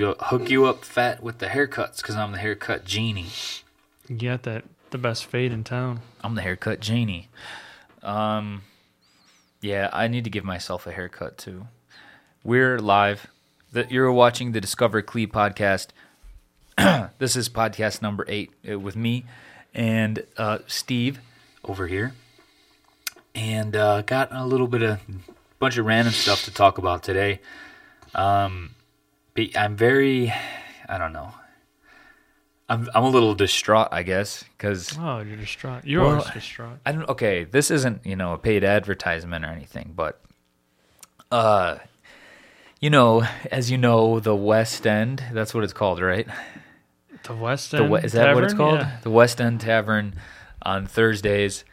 You'll hook you up fat with the haircuts because I'm the haircut genie. You got that the best fade in town. I'm the haircut genie. Um, yeah, I need to give myself a haircut too. We're live. That you're watching the Discover Clee podcast. this is podcast number eight uh, with me and uh, Steve over here, and uh, got a little bit of bunch of random stuff to talk about today. Um, but I'm very, I don't know. I'm I'm a little distraught, I guess, because Oh, you're distraught. You're Well, always distraught. I don't. Okay, this isn't you know a paid advertisement or anything, but uh, you know, as you know, the West End. That's what it's called, right? The West End. we- is that what it's called? Yeah. The West End Tavern on Thursdays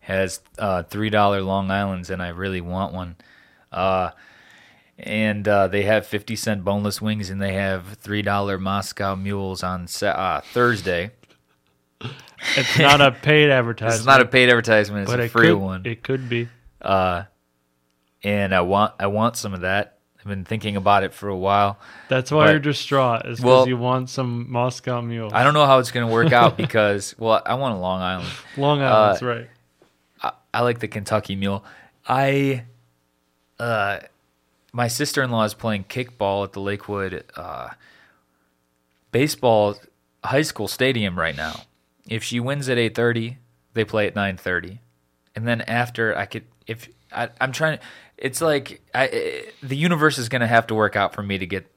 has uh, three dollar Long Island's, and I really want one. Uh, and uh, they have fifty cent boneless wings, and they have three dollar Moscow mules on uh, Thursday. It's not a paid advertisement. It's not a paid advertisement; it's but a it free could, one. It could be. uh, and I want I want some of that. I've been thinking about it for a while. That's why But- you're distraught. Is because Well- you want some Moscow Mule. I don't know how it's going to work out because well, I want a Long Island. Long uh, Island's right. I, I like the Kentucky Mule. I uh my sister-in-law is playing kickball at the Lakewood uh baseball high school stadium right now. If she wins at 8:30, they play at 9:30. And then after I could if I I'm trying it's like I eh, the universe is going to have to work out for me to get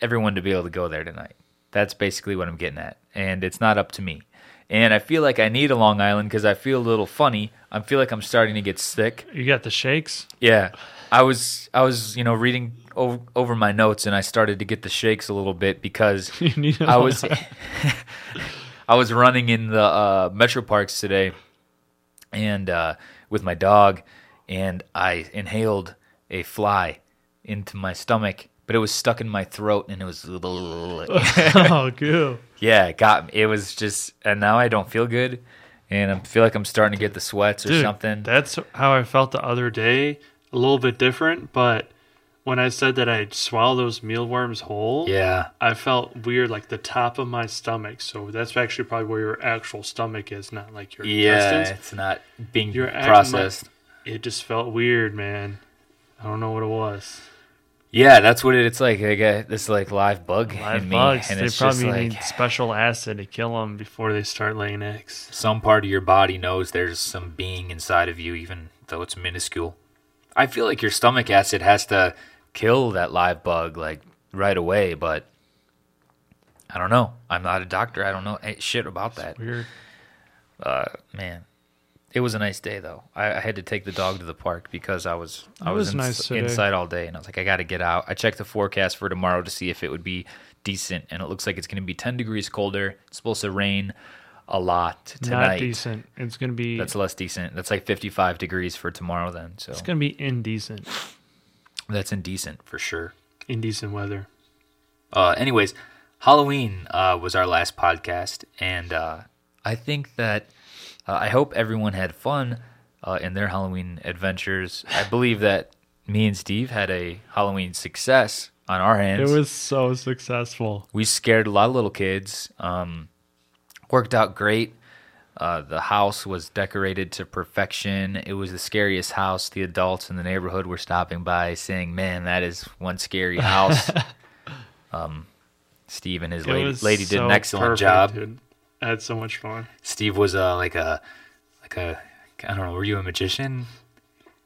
everyone to be able to go there tonight. That's basically what I'm getting at. And it's not up to me. And I feel like I need a Long Island because I feel a little funny. I feel like I'm starting to get sick. You got the shakes. Yeah, I was I was you know reading over, over my notes and I started to get the shakes a little bit because You need a I was I was running in the uh, Metro Parks today and uh, with my dog and I inhaled a fly into my stomach but it was stuck in my throat and it was oh, cool. yeah it got me it was just and now I don't feel good and I feel like I'm starting to get the sweats or Dude, something That's how I felt the other day. A little bit different, but when I said that I'd swallow those mealworms whole, yeah I felt weird, like the top of my stomach. So that's actually probably where your actual stomach is, not like your yeah intestines. it's not being processed It just felt weird, man. I don't know what it was. Yeah, that's what it, it's like. I got this like live bug Live in me, bugs. and They it's just probably like need special acid to kill them before they start laying eggs. some part of your body knows there's some being inside of you, even though it's minuscule. I feel like your stomach acid has to kill that live bug like right away, but I don't know. I'm not a doctor. I don't know shit about that. Weird. Uh, man, it was a nice day though. I, I had to take the dog to the park because I was I was, was ins- nice inside all day, and I was like, I got to get out. I checked the forecast for tomorrow to see if it would be decent, and it looks like it's going to be 10 degrees colder. It's supposed to rain a lot tonight. Not decent. It's gonna be. That's less decent. That's like 55 degrees for tomorrow then. So it's gonna be indecent. that's indecent for sure. Indecent weather. Uh, anyways, Halloween uh, was our last podcast, and uh, I think that uh, I hope everyone had fun uh, in their Halloween adventures. I believe that me and Steve had a Halloween success on our hands. It was so successful. we scared a lot of little kids. Um, worked out great. Uh, the house was decorated to perfection. It was the scariest house. The adults in the neighborhood were stopping by saying, "Man, that is one scary house." um, Steve and his It lady, was lady did an excellent perfect, job. Dude. I had so much fun. Steve was uh, like a, like a, I don't know. Were you a magician?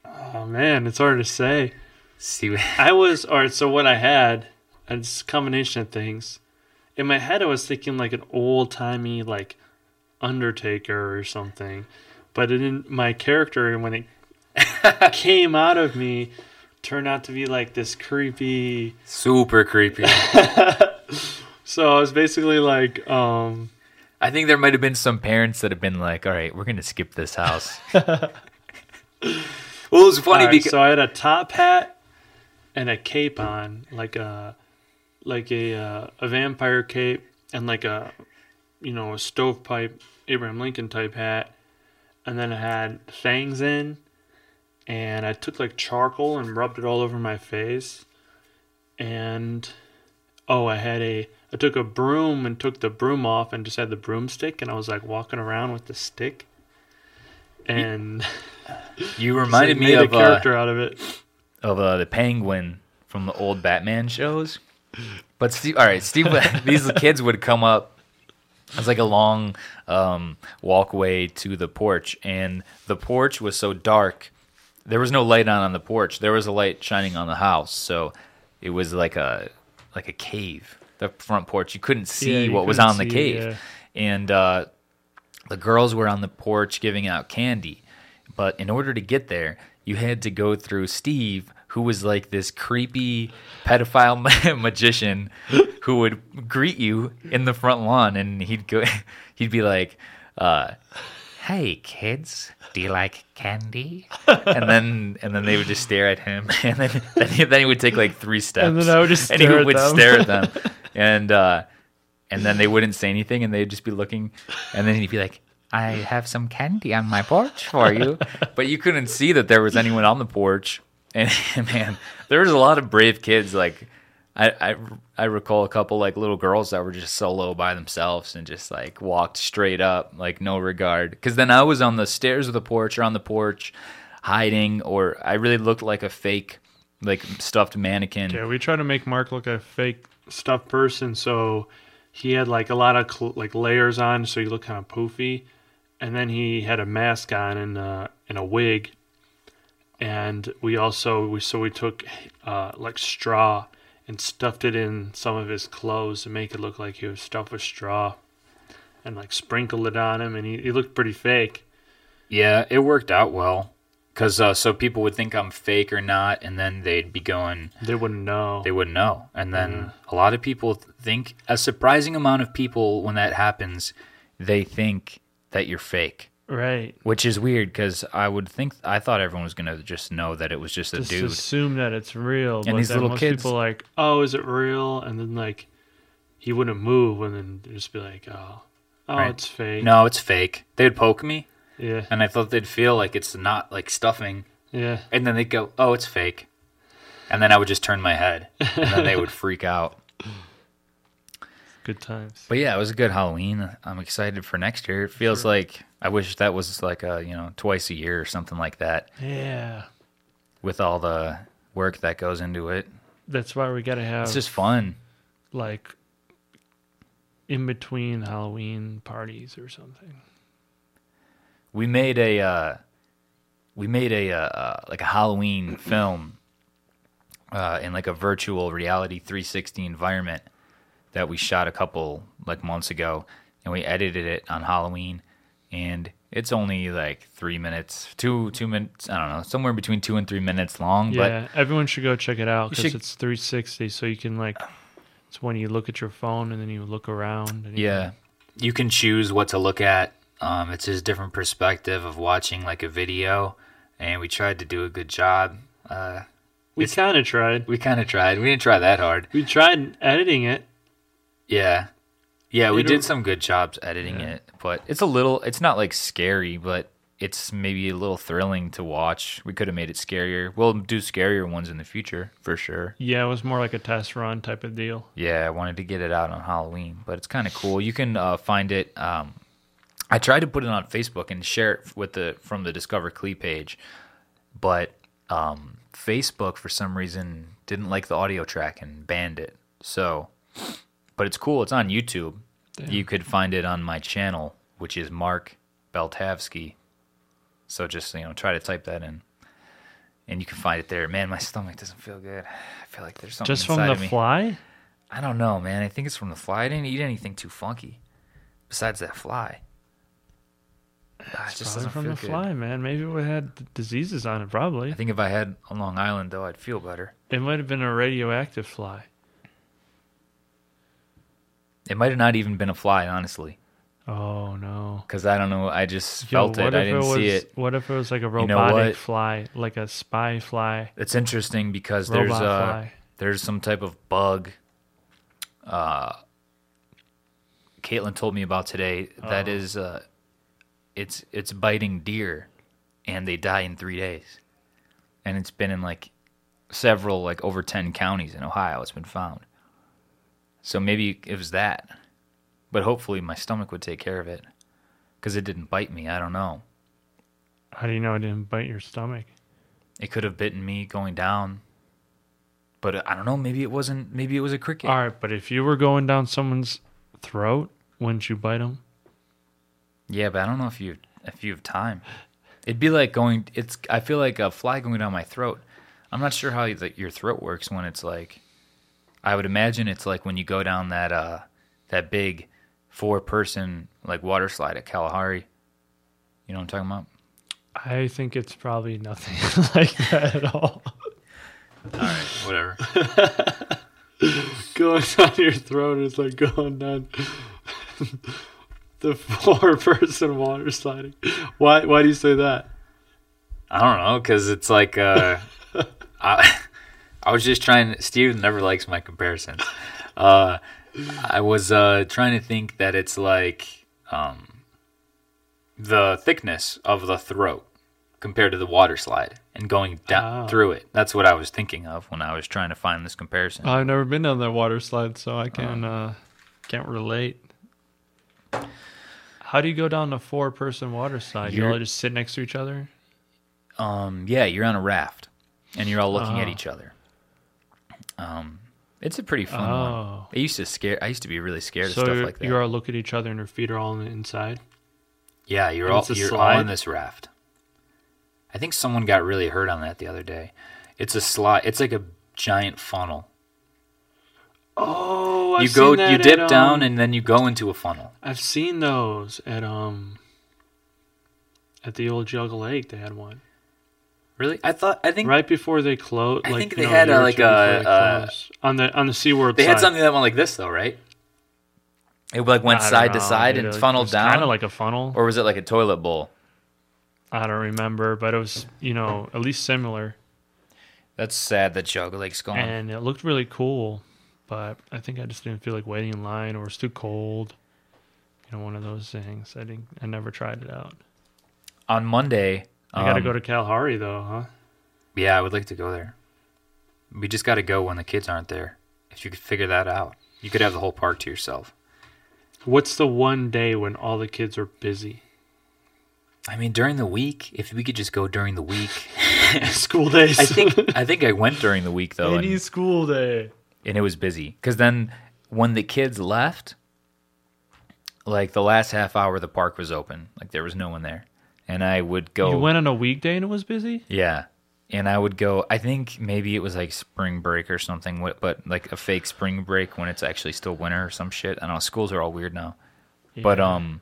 Oh man, it's hard to say. Steve, I was all right. So what I had, it's a combination of things. In my head, I was thinking like an old timey like Undertaker or something, but it didn't. My character when it came out of me turned out to be like this creepy. super creepy. So I was basically like, um, I think there might have been some parents that have been like, "All right, we're gonna skip this house." well, it was funny Alright, because so I had a top hat and a cape on, like a like a uh, a vampire cape and like a you know a stovepipe Abraham Lincoln type hat, and then I had fangs in, and I took like charcoal and rubbed it all over my face, and oh, I had a I took a broom and took the broom off and just had the broomstick and I was like walking around with the stick. And You reminded me made a of uh, character out of it. of uh, the penguin from the old Batman shows. But Steve, all right, Steve, these kids would come up. It's like a long um, walkway to the porch, and the porch was so dark. There was no light on on the porch. There was a light shining on the house, so it was like a like a cave. The front porch, you couldn't see Yeah, you what was couldn't on the cave, yeah. and uh, the girls were on the porch giving out candy. But in order to get there, you had to go through Steve, who was like this creepy pedophile ma- magician who would greet you in the front lawn and he'd go he'd be like uh hey kids do you like candy? And then and then they would just stare at him and then then he, then he would take like three steps And then I would just and he would them. stare at them. And uh and then they wouldn't say anything and they'd just be looking and then he'd be like i have some candy on my porch for you. But you couldn't see that there was anyone on the porch and man there was a lot of brave kids like I, I i recall a couple like little girls that were just solo by themselves and just like walked straight up like no regard. Because then i was on the stairs of the porch or on the porch hiding or i really looked like a fake like stuffed mannequin. Yeah, we tried to make Mark look a fake stuffed person, so he had like a lot of cl- like layers on, so he looked kind of poofy, and then he had a mask on and uh, and a wig, and we also we so we took uh, like straw and stuffed it in some of his clothes to make it look like he was stuffed with straw, and like sprinkled it on him, and he, he looked pretty fake. Yeah, it worked out well. Cause uh, so people would think I'm fake or not, and then they'd be going, They wouldn't know. they wouldn't know. And then a lot of people think a surprising amount of people when that happens, they think that you're fake, right. which is weird. Because I would think I thought everyone was gonna just know that it was just a just dude. assume that it's real. but these little most kids- people like, oh, is it real? And then like he wouldn't move, and then they'd just be like, oh, oh, Right. it's fake. No, it's fake. They would poke me, Yeah, and I thought they'd feel like it's not like stuffing, yeah. and then they'd go, "Oh, it's fake," and then I would just turn my head, and then they would freak out. Good times. But yeah, it was a good Halloween. I'm excited for next year. It feels like I wish that was like a you know twice a year or something like that. Yeah, With all the work that goes into it, that's why we gotta have it's just fun. like in between Halloween parties or something. We made a uh, we made a uh, uh, like a Halloween film uh, in like a virtual reality 360 environment that we shot a couple like months ago, and we edited it on Halloween, and it's only like three minutes, two two minutes. I don't know, somewhere between two and three minutes long. But Yeah, everyone should go check it out because it's 360, so you can like. It's when you look at your phone and then you look around. And you- Yeah, you can choose what to look at. Um, it's just different perspective of watching like a video, and we tried to do a good job. Uh, we kind of tried. we kind of tried. We didn't try that hard. We tried editing it. Yeah, yeah, we did some good jobs editing Yeah. it, but it's a little. It's not like scary, but it's maybe a little thrilling to watch. We could have made it scarier. We'll do scarier ones in the future for sure. Yeah, it was more like a test run type of deal. Yeah, I wanted to get it out on Halloween, but it's kind of cool. You can uh, find it. Um, I tried to put it on Facebook and share it with the from the Discover Clee page, but um, Facebook for some reason didn't like the audio track and banned it. So, but it's cool. It's on YouTube. Damn. You could find it on my channel, which is Mark Beltavsky. So just you know, try to type that in, and you can find it there. Man, my stomach doesn't feel good. I feel like there's something Just from the fly? I don't know, man. I think it's from the fly. I didn't eat anything too funky besides that fly. Ah, it It's just probably from the good. fly, man. Maybe we had diseases on it. Probably. I think if I had on Long Island, though, I'd feel better. It might have been a radioactive fly. It might have not even been a fly, honestly, Oh no. because I don't know. I just Yo, felt it. I didn't was, see it. What if it was like a know robotic what? fly, like a spy fly, It's interesting because robot there's uh, fly? there's some type of bug. Uh, Caitlin told me about today. That Oh. is, uh, it's it's biting deer, and they die in three days, and it's been in like several like over ten counties in Ohio. It's been found, So maybe it was that. But hopefully my stomach would take care of it. Because it didn't bite me. I don't know. How do you know it didn't bite your stomach? It could have bitten me going down. But I don't know. Maybe it wasn't. Maybe it was a cricket. All right, but if you were going down someone's throat, wouldn't you bite them? Yeah, but I don't know if you if you have time. It'd be like going. It's. I feel like a fly going down my throat. I'm not sure how your throat works when it's like. I would imagine it's like when you go down that uh that big four person like water slide at Kalahari. You know what I'm talking about? I think it's probably nothing like that at all. All right, whatever. going down your throat is like going down the four person water sliding. Why why do you say that? I don't know because it's like uh, I I was just trying. To Steve never likes my comparisons. Uh, I was uh, trying to think that it's like um, the thickness of the throat compared to the water slide and going down Oh. through it. That's what I was thinking of when I was trying to find this comparison. I've never been on that water slide, so I can uh, can't relate. How do you go down a four person water slide? You all just sit next to each other? um, yeah, you're on a raft and you're all looking at Oh. each other. Um, it's a pretty fun one. Oh. I used to scare. I used to be really scared So of stuff like that. you all look at each other and your feet are all on the inside? Yeah, you're And all you're all in this raft. I think someone got really hurt on that the other day. It's a slide. It's like a giant funnel. Oh, I've you go, seen that you dip at, down, um, and then you go into a funnel. I've seen those at um at the old Geauga Lake. They had one Really? I thought. I think right before they closed. I like, think they know, had, year uh, like a, uh, on the on the SeaWorld they side. had something that went like this, though, right? It like went I don't side to know, side dude. and It funneled was down, Kind of like a funnel. or was it like a toilet bowl? I don't remember, but it was you know at least similar, That's sad that Geauga Lake's gone. and it looked really cool. But I think I just didn't feel like waiting in line, or it's too cold. You know, one of those things. I think I never tried it out. On Monday, I got to um, go to Kalahari though, huh? Yeah, I would like to go there. We just got to go when the kids aren't there. If you could figure that out, you could have the whole park to yourself. What's the one day when all the kids are busy? I mean, during the week, if we could just go during the week. School days. I think I think I went during the week though, any and, school day. and it was busy. Because then when the kids left, like the last half hour, the park was open. Like there was no one there, and I would go. You went on a weekday and it was busy. Yeah. And I would go, I think maybe it was like spring break or something, but like a fake spring break when it's actually still winter or some shit. I don't know. Schools are all weird now. But um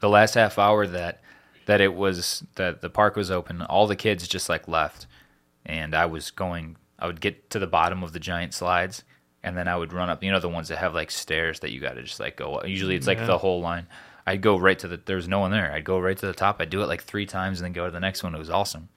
the last half hour that that it was that the park was open, all the kids just like left. And I was going I would get to the bottom of the giant slides and then I would run up, you know the ones that have like stairs that you got to just like go. Up. Usually it's like Yeah. the whole line. I'd go right to the there's no one there. I'd go right to the top. I'd do it like 3 times and then go to the next one. It was awesome.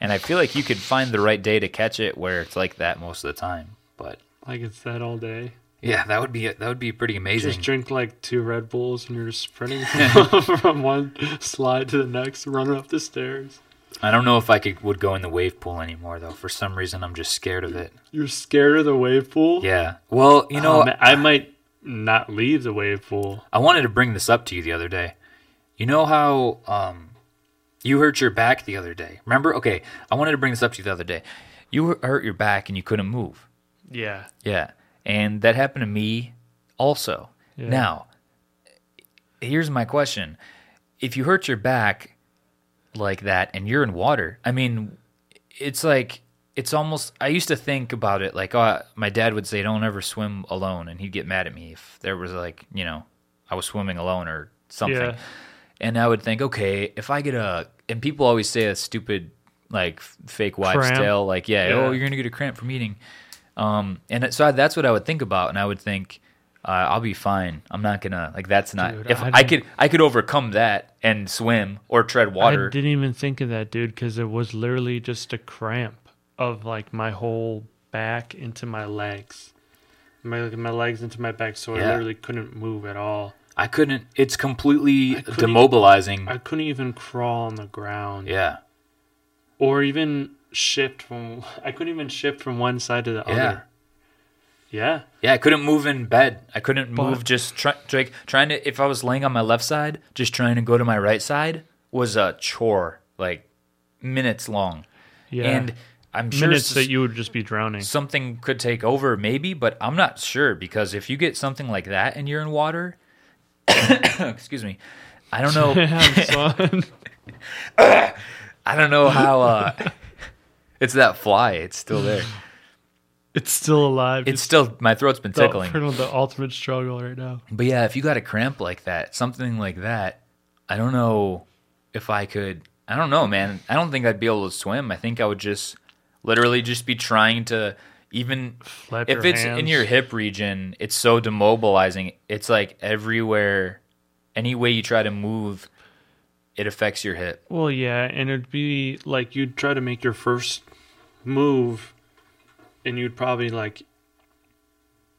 And I feel like you could find the right day to catch it where it's like that most of the time. But Like it's that all day. yeah, that would be that would be pretty amazing. Just drink like two Red Bulls and you're sprinting from one slide to the next, running up the stairs. I don't know if I could would go in the wave pool anymore though. For some reason, I'm just scared of it. You're scared of the wave pool? Yeah. Well, you know, man, I might not leave the wave pool. I wanted to bring this up to you the other day. You know how um, you hurt your back the other day? Remember? Okay, I wanted to bring this up to you the other day. You hurt your back and you couldn't move. Yeah. Yeah. And that happened to me also. Yeah. Now, here's my question. If you hurt your back like that and you're in water, I mean, it's like, it's almost, I used to think about it like, oh, my dad would say, don't ever swim alone. And he'd get mad at me if there was like, you know, I was swimming alone or something. Yeah. And I would think, okay, if I get a, and people always say a stupid, like fake wives' Cramp? tale, like, yeah, Yeah. oh, you're gonna get a cramp from eating. Um, and so I, that's what I would think about, and I would think, uh, I'll be fine. I'm not gonna like that's not. Dude, if I I, could, I could overcome that and swim or tread water. I didn't even think of that, dude, because it was literally just a cramp of like my whole back into my legs. My my legs into my back, so I literally couldn't move at all. I couldn't. It's completely I couldn't even- demobilizing. I couldn't even crawl on the ground. yeah, Or even shift from I couldn't even shift from one side to the Yeah. other. Yeah. Yeah, I couldn't move in bed. I couldn't But- move just try, like trying to. If I was laying on my left side, just trying to go to my right side was a chore, like minutes long. Yeah. And I'm sure minutes that you would just be drowning. something could take over, maybe, but I'm not sure because if you get something like that and you're in water, excuse me, I don't know. I don't know how. Uh, it's that fly. It's still there. it's still alive. It's still my throat's been the, tickling. the ultimate struggle right now. But yeah, if you got a cramp like that, something like that, I don't know if I could. I don't know, man. I don't think I'd be able to swim. I think I would just literally just be trying to even Flap if it's in your hip region, it's so demobilizing. It's like everywhere, any way you try to move, it affects your hip. Well, yeah, and it'd be like you'd try to make your first move, and you'd probably like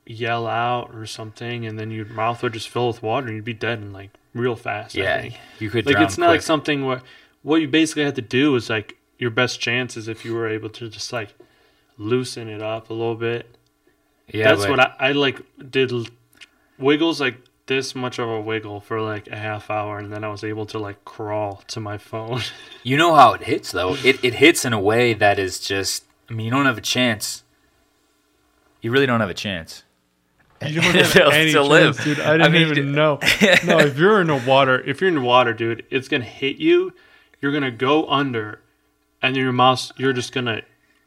yell out or something, and then your mouth would just fill with water, and you'd be dead in like real fast. I Yeah, think. you could. like it's not like something where what you basically have to do is like your best chance is if you were able to just like loosen it up a little bit. Yeah, That's but- what I, I like did wiggles like this much of a wiggle for like a half hour and then I was able to like crawl to my phone. You know how it hits though. It it hits in a way that is just. I mean, you don't have a chance. You really don't have a chance. You don't have To- any to chance, live. dude. I didn't mean, even know. No, if you're in the water, if you're in the water, dude, it's gonna hit you. You're gonna go under, and then your mouth, you're just gonna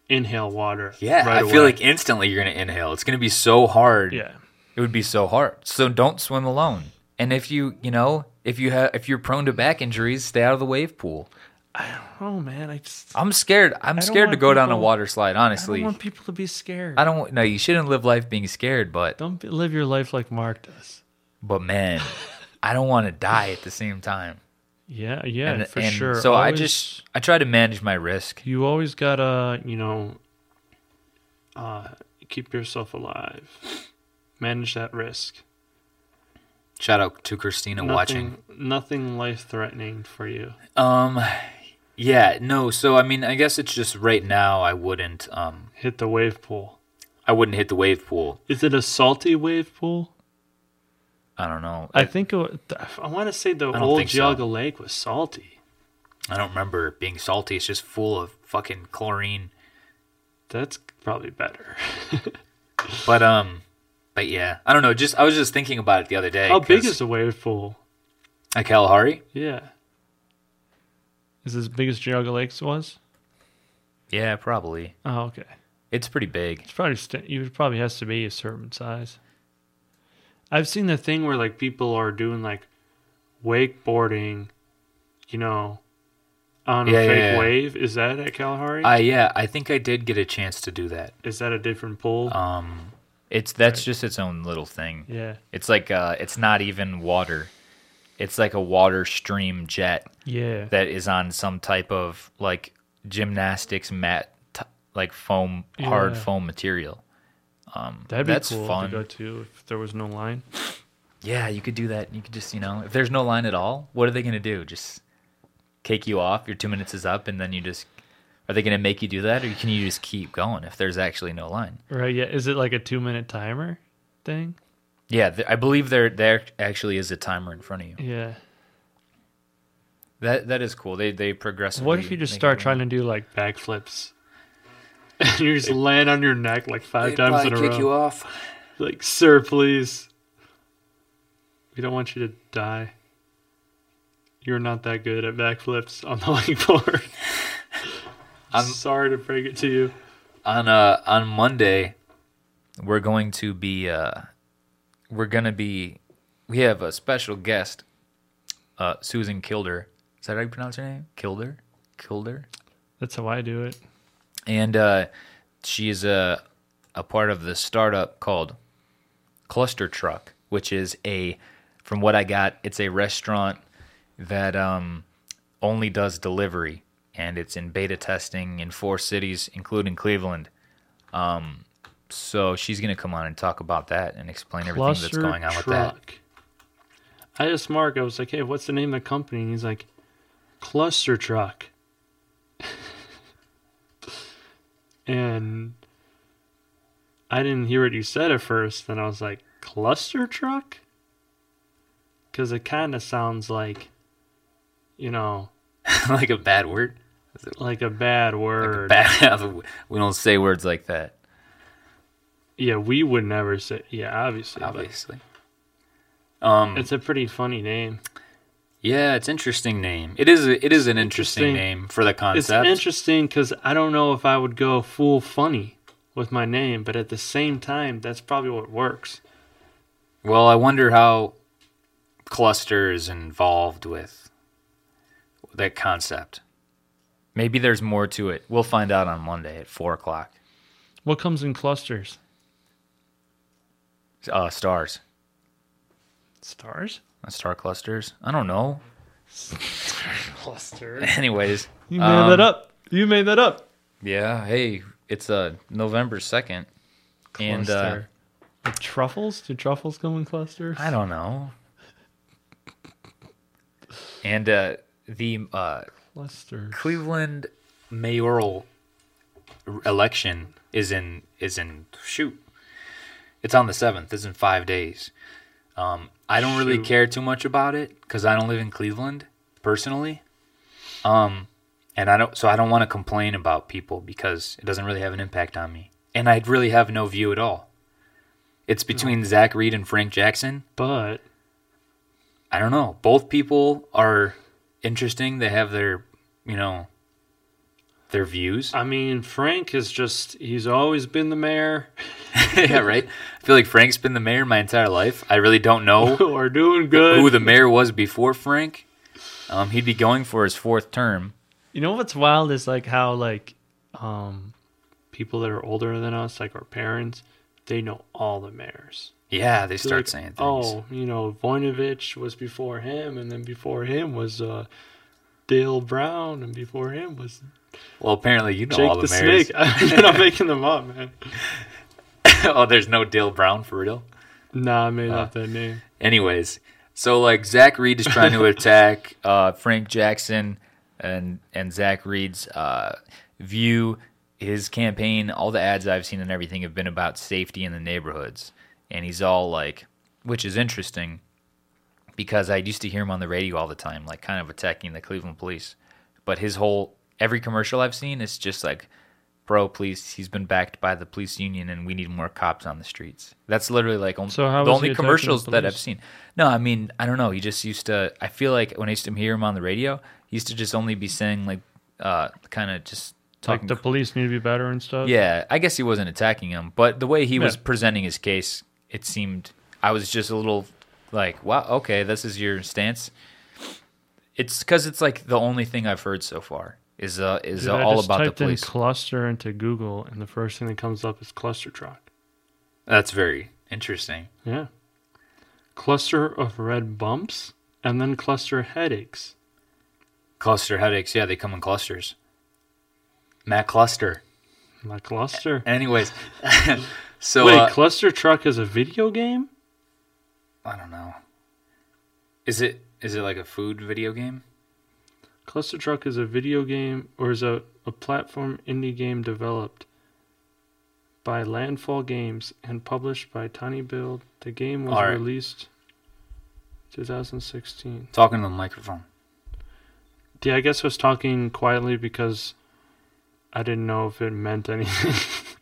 inhale water. Yeah, right I feel away. like instantly you're gonna inhale. It's gonna be so hard. yeah, It would be so hard. So don't swim alone. And if you, you know, if you have, if you're prone to back injuries, stay out of the wave pool. I don't know, man, I just I'm scared. I'm scared to go down a water slide. Honestly, I don't want people to be scared. I don't. want- No, you shouldn't live life being scared. But don't be, live your life like Mark does. but man, I don't want to die at the same time. Yeah, yeah, and, for and sure. So I just I try to manage my risk. you always gotta, you know, uh, keep yourself alive, manage that risk. Shout out to Christina watching. Nothing, nothing life threatening for you. Um, yeah, no. So I mean, I guess it's just right now. I wouldn't. Um, Hit the wave pool. I wouldn't hit the wave pool. Is it a salty wave pool? I don't know. I think it, I want to say the old think so. Geauga Lake was salty. I don't remember it being salty. It's just full of fucking chlorine. That's probably better. But um, but yeah, I don't know. Just I was just thinking about it the other day. How big is the wave pool? at Kalahari? Yeah. Is as big as Geauga Lakes was? Yeah, probably. Oh, okay. It's pretty big. It's probably st- it probably has to be a certain size. I've seen the thing where like people are doing like wakeboarding, you know, on a Yeah, yeah, fake yeah. wave. Is that at Kalahari? I yeah, I think I did get a chance to do that. Is that a different pool? Um, it's that's just its own little thing. yeah. It's like uh, it's not even water. It's like a water stream jet Yeah. that is on some type of like gymnastics mat, t- like foam, hard foam material. Um, That'd be that's cool fun. to go to if there was no line. Yeah, you could do that. You could just, you know, if there's no line at all, what are they going to do? Just kick you off? Your two minutes is up, and then you just. Are they going to make you do that, or can you just keep going if there's actually no line? Right, yeah. Is it like a two minute timer thing? Yeah, th- I believe there there actually is a timer in front of you. Yeah. That that is cool. They they progressively. What if you just start trying to do like backflips? And you're just land on your neck like five They'd times in a probably kick row. you off. Like, sir, please. We don't want you to die. You're not that good at backflips on the wakeboard. I'm I'm- sorry to break it to you. on uh on Monday, we're going to be uh we're gonna be we have a special guest, uh Susan Kilder. Is that how you pronounce her name? Kilder? Kilder? That's how I do it. And uh she's a a part of the startup called Cluster Truck, which is a from what I got, it's a restaurant that um only does delivery and it's in beta testing in four cities including Cleveland. Um so she's going to come on and talk about that and explain everything that's going on with that. truck. I asked Mark, I was like, hey, what's the name of the company? And he's like, Cluster Truck. And I didn't hear what you said at first. Then I was like, cluster truck? Because it kind of sounds like, you know, like a bad word. like a bad Like a word. bad. we don't say words like that. yeah, we would never say. Yeah, obviously. Obviously. Um. It's a pretty funny name. Yeah, it's interesting name. It is it is an interesting, Interesting. name for the concept. It's interesting because I don't know if I would go full funny with my name, but at the same time, that's probably what works. well, I wonder how cluster is involved with that concept. Maybe there's more to it. We'll find out on Monday at four o'clock. What comes in clusters? Uh, stars, Stars? Star clusters. I don't know. Star clusters. Anyways, You made Um, that up. You made that up. yeah. Hey, it's uh November second, and uh. Like truffles? Do truffles come in clusters? I don't know. And uh, the uh, Cluster. Cleveland mayoral election is in is in shoot. It's on the seventh. It's in five days. Um, I don't really Shoot. care too much about it because I don't live in Cleveland personally. Um, and I don't, so I don't want to complain about people because it doesn't really have an impact on me, and I'd really have no view at all. It's between Zach Reed and Frank Jackson. But I don't know. Both people are interesting. They have their, you know, their views. I mean, Frank is just, he's always been the mayor. yeah, right. I feel like Frank's been the mayor my entire life. I really don't know We're doing good. who the mayor was before Frank. Um, he'd be going for his fourth term. You know what's wild is like how like um people that are older than us, like our parents, they know all the mayors. Yeah, they start like, saying things. Oh, you know, Voinovich was before him, and then before him was uh, Dale Brown, and before him was Well, apparently you know all Jake the, the, mayors. Snake. I'm not making them up, man. oh, there's no Dale Brown for real. Nah, I made Uh, up that name. Anyways, so like Zach Reed is trying to attack uh, Frank Jackson and and Zach Reed's uh, view. His campaign, all the ads I've seen and everything have been about safety in the neighborhoods, and he's all like, which is interesting because I used to hear him on the radio all the time, like kind of attacking the Cleveland police. But his whole every commercial I've seen is just like pro police. He's been backed by the police union, and we need more cops on the streets. That's literally like on- So the only attacking the commercials that I've seen. No, I mean I don't know. He just used to. I feel like when I used to hear him on the radio, he used to just only be saying like, uh, kind of just Like the police need to be better and stuff. yeah, I guess he wasn't attacking him, but the way he was presenting his case, it seemed I was just a little like, wow, okay, this is your stance. It's because it's like the only thing I've heard so far is uh is Dude, uh, I all just about the typed in cluster into Google, and the first thing that comes up is cluster truck. That's very interesting. Yeah. Cluster of red bumps, and then cluster headaches. Cluster headaches, yeah, they come in clusters. Matt Cluster. My cluster. Anyways, so Wait, uh, cluster truck is a video game? I don't know. Is it is it like a food video game? Cluster Truck is a video game or is a, a platform indie game developed by Landfall Games and published by tinyBuild. The game was right. released 2016. Talking to the microphone. Yeah, I guess I was talking quietly because I didn't know if it meant anything.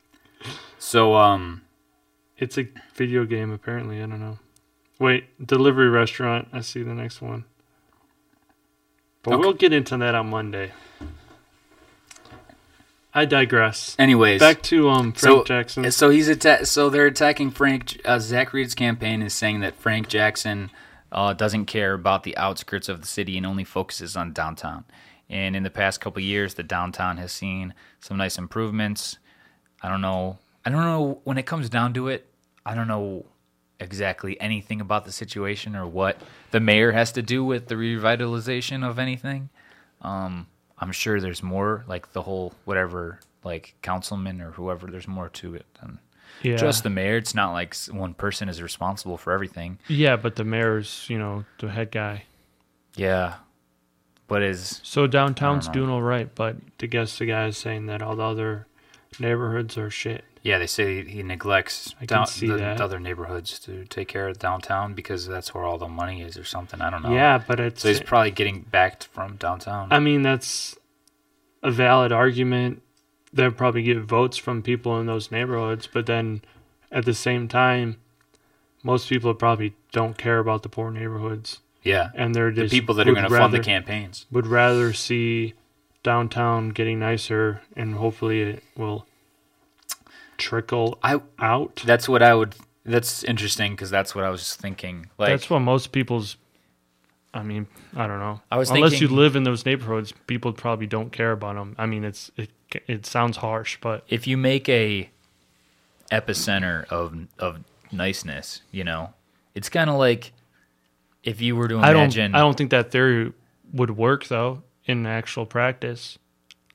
So um it's a video game apparently, I don't know. Wait, delivery restaurant. I see the next one. But Okay. we'll get into that on Monday. I digress. anyways, Back to um Frank So- Jackson. So he's atta- so they're attacking Frank. Uh, Zach Reed's campaign is saying that Frank Jackson uh, doesn't care about the outskirts of the city and only focuses on downtown. And in the past couple of years, the downtown has seen some nice improvements. I don't know. I don't know when it comes down to it. I don't know exactly anything about the situation or what the mayor has to do with the revitalization of anything. Um, I'm sure there's more, like the whole whatever, like councilman or whoever. There's more to it than yeah. just the mayor. It's not like one person is responsible for everything. yeah, but the mayor's, you know, the head guy. Yeah, but is So downtown's doing all right, but I guess the guy is saying that all the other neighborhoods are shit. Yeah, they say he neglects down, the, the other neighborhoods to take care of downtown because that's where all the money is or something. I don't know. Yeah, but it's. So he's probably getting backed from downtown. I mean, that's a valid argument. They'll probably get votes from people in those neighborhoods, but then at the same time, most people probably don't care about the poor neighborhoods, yeah. and they're The people that are going to fund the campaigns. would rather see downtown getting nicer, and hopefully it will trickle I out. that's what I would that's interesting because that's what I was thinking. Like That's what most people's. I mean, I don't know. I was Unless thinking- you live in those neighborhoods, people probably don't care about them. I mean, it's it. It sounds harsh, but if you make a epicenter of of niceness, you know, it's kind of like if you were to I imagine. don't. I don't think that theory would work though in actual practice.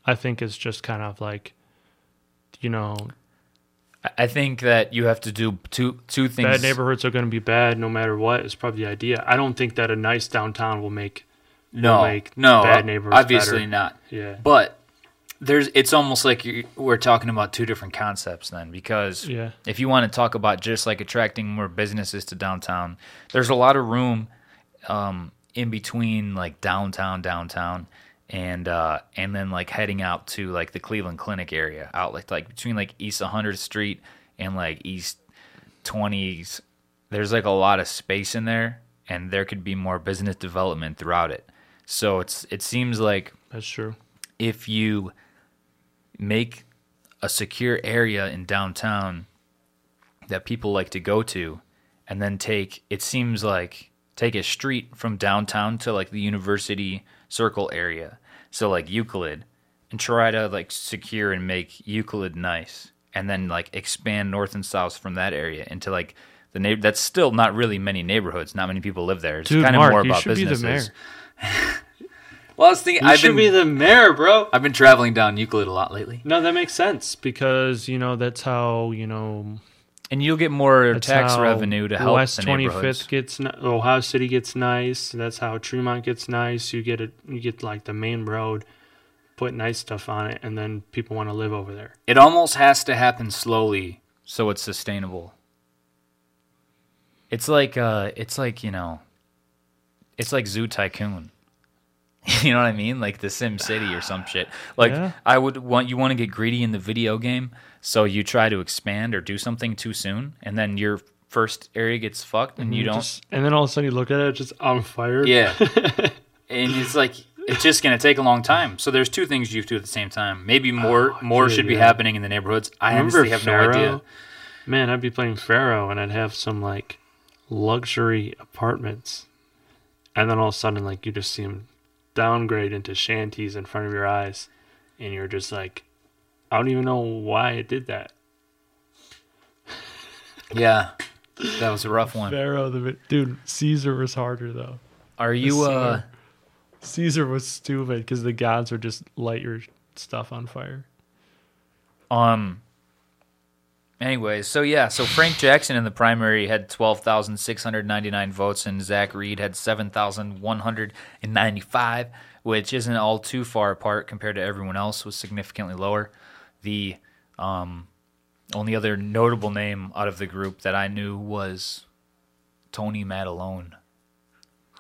I think it's just kind of like, you know, I think that you have to do two two things. bad neighborhoods are going to be bad no matter what. Is probably the idea. I don't think that a nice downtown will make. No, make no, bad neighborhoods obviously better. not. Yeah. But there's it's almost like we're talking about two different concepts then because Yeah. if you want to talk about just like attracting more businesses to downtown, there's a lot of room um, in between like downtown downtown and uh, and then like heading out to like the Cleveland Clinic area out like like between like East 100th Street and like East 20s. There's like a lot of space in there and there could be more business development throughout it. So it's it seems like That's true. if you make a secure area in downtown that people like to go to and then take it seems like take a street from downtown to like the university circle area. So like euclid and try to like secure and make euclid nice and then like expand north and south from that area into like the neighbor that's still not really many neighborhoods. Not many people live there. It's Dude, kind of Mark, more about should be the businesses. well i was thinking You i've should been be the mayor, bro. i've been traveling down euclid a lot lately. No, that makes sense because you know that's how you know And you'll get more that's tax revenue to help West the Twenty neighborhoods. Gets Ohio City gets nice. That's how Tremont gets nice. You get it. You get like the main road, put nice stuff on it, and then people want to live over there. It almost has to happen slowly so it's sustainable. It's like uh it's like, you know, it's like Zoo Tycoon. you know what I mean? Like the Sim City or some shit. Like Yeah. I would want you want to get greedy in the video game, so you try to expand or do something too soon and then your first area gets fucked and you mm-hmm. don't Just- and then all of a sudden you look at it, it's just on fire. Yeah. and it's like it's just going to take a long time. So there's two things you have to do at the same time. Maybe ah, more more dude, should be Oh, yeah. happening in the neighborhoods. I Remember honestly have no idea. Man, I'd be playing Pharaoh and I'd have some like luxury apartments. And then all of a sudden, like, you just see them downgrade into shanties in front of your eyes. And you're just like, I don't even know why it did that. Yeah. That was a rough one. Pharaoh, the dude, Caesar was harder though. Are you uh Caesar was stupid because the gods would just light your stuff on fire. um Anyways, so yeah, so Frank Jackson in the primary had 12,699 votes and Zach Reed had 7,195, which isn't all too far apart compared to everyone else was significantly lower. The um only other notable name out of the group that I knew was Tony Madalone,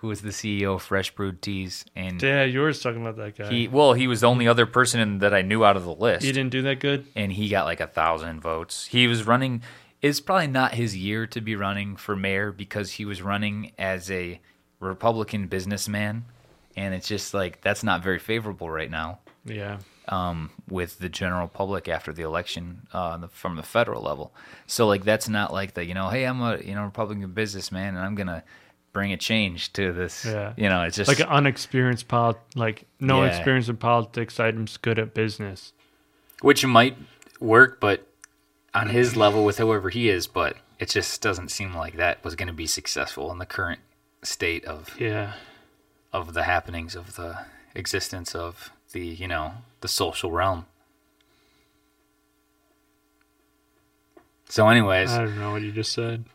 who was the CEO of Fresh Brewed Tees and Yeah, you were talking about that guy. he well, he was the only other person in, that I knew out of the list he didn't do that good. and he got like a thousand votes. He was running. It's probably not his year to be running for mayor because he was running as a Republican businessman, and it's just like that's not very favorable right now Yeah. Um, with the general public after the election uh, the, from the federal level. So like that's not like the you know hey I'm a you know Republican businessman and I'm gonna bring a change to this. Yeah. You know it's just Like an unexperienced pol like no Yeah. experience in politics, I'm just good at business. which might work, but on his level with whoever he is, but it just doesn't seem like that was going to be successful in the current state of Yeah. of the happenings of the existence of the you know the social realm. So, anyways, I don't know what you just said.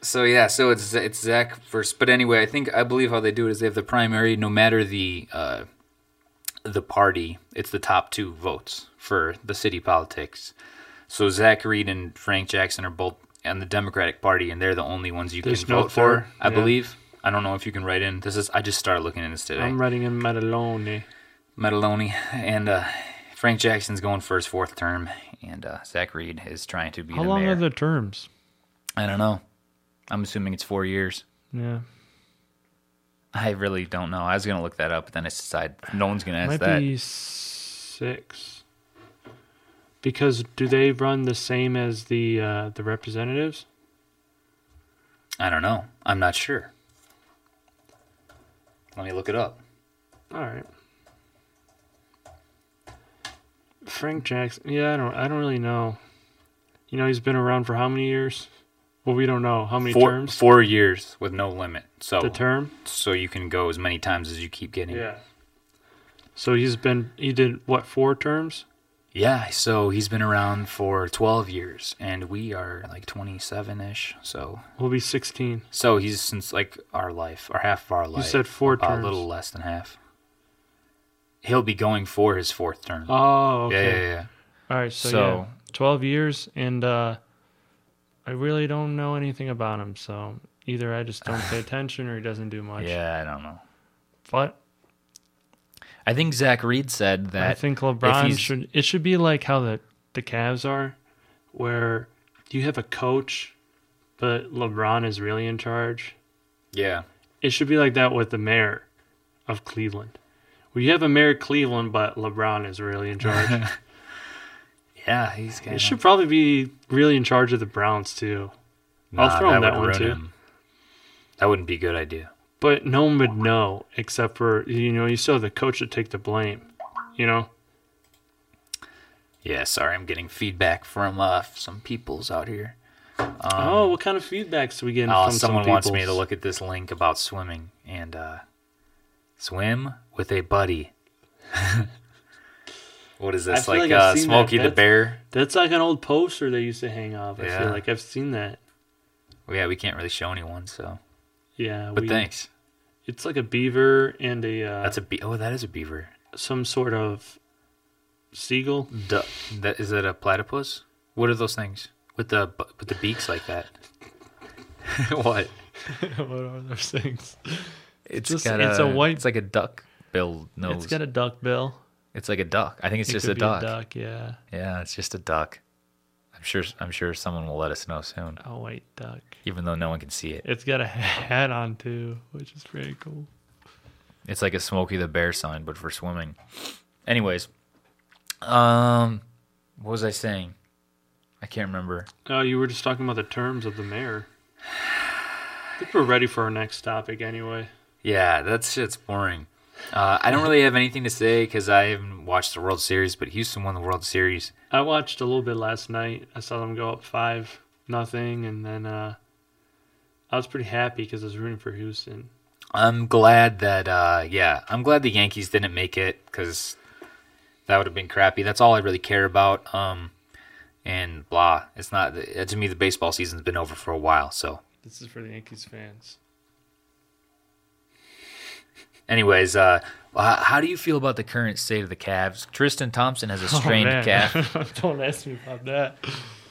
so yeah, so it's it's Zach first, but anyway, I think I believe how they do it is they have the primary, no matter the uh, the party, it's the top two votes for the city politics. So Zach Reed and Frank Jackson are both on the Democratic Party, and they're the only ones you There's can no vote for, I yeah. believe. I don't know if you can write in. This is I just started looking at this today. I'm writing in Madalone. Madalone and uh, Frank Jackson's going for his fourth term, and uh, Zach Reed is trying to be How long mayor. are the terms? I don't know. I'm assuming it's four years. Yeah, I really don't know. I was gonna look that up, but then I decided no one's gonna ask might that. be six. Because do they run the same as the uh, the representatives? I don't know. I'm not sure. Let me look it up. All right. Frank Jackson. Yeah, I don't. I don't really know. You know, he's been around for how many years? Well, we don't know how many Four, terms. four years with no limit. So The term. so you can go as many times as you keep getting. Yeah. So he's been. He did what? Four terms. Yeah, so he's been around for 12 years, and we are like 27 ish. So, We'll be sixteen. so he's since like our life, or half of our life. You said four terms. A little less than half. He'll be going for his fourth term. Oh, Yeah, okay. yeah, yeah. All right. So, So- yeah, twelve years, and uh, I really don't know anything about him. So either I just don't pay attention, or he doesn't do much. Yeah, I don't know. But I think Zach Reed said that. I think LeBron should. It should be like how the the Cavs are, where you have a coach, but LeBron is really in charge. yeah, It should be like that with the mayor of Cleveland. You have a mayor Cleveland, but LeBron is really in charge. yeah, he's kind it of. should probably be really in charge of the Browns too. Nah, I'll throw him that one, too. That wouldn't be a good idea. But no one would know except for you know you still have the coach to take the blame. You know. Yeah, sorry, I'm getting feedback from uh, some peoples out here. oh, what kind of feedbacks do we get Oh, from someone some wants me to look at this link about swimming and uh, swim with a buddy. what is I this like? like I've uh, Smokey that. the Bear? That's like an old poster they used to hang off. I Yeah. feel like I've seen that. Well, yeah, we can't really show anyone, so. Yeah, But we, thanks. It's like a beaver and a uh, That's a be- oh, that is a beaver. some sort of seagull. Du- that is that a platypus? What are those things with the with the beaks like that? what? what are those things? It's just- got it's a white- It's like a duck bill nose. It's got a duck bill. It's like a duck. I think it's It just could a be duck. duck, yeah, Yeah, it's just a duck. I'm sure. I'm sure someone will let us know soon, a white duck. even though no one can see it. It's got a hat on too, which is pretty cool. It's like a Smokey the Bear sign, but for swimming. Anyways, um, what was I saying? I can't remember. Oh, you were just talking about the terms of the mayor. I think we're ready for our next topic anyway. Yeah, that shit's boring. Uh, I don't really have anything to say because I haven't watched the World Series, but Houston won the World Series. I watched a little bit last night. I saw them go up five nothing, and then uh, I was pretty happy because I was rooting for Houston. I'm glad that, uh, yeah, I'm glad the Yankees didn't make it because that would have been crappy. That's all I really care about. Um, and blah. It's not to me. The baseball season's been over for a while. So, This is for the Yankees fans. Anyways, uh, how do you feel about the current state of the Cavs? Tristan Thompson has a strained oh, calf. Don't ask me about that.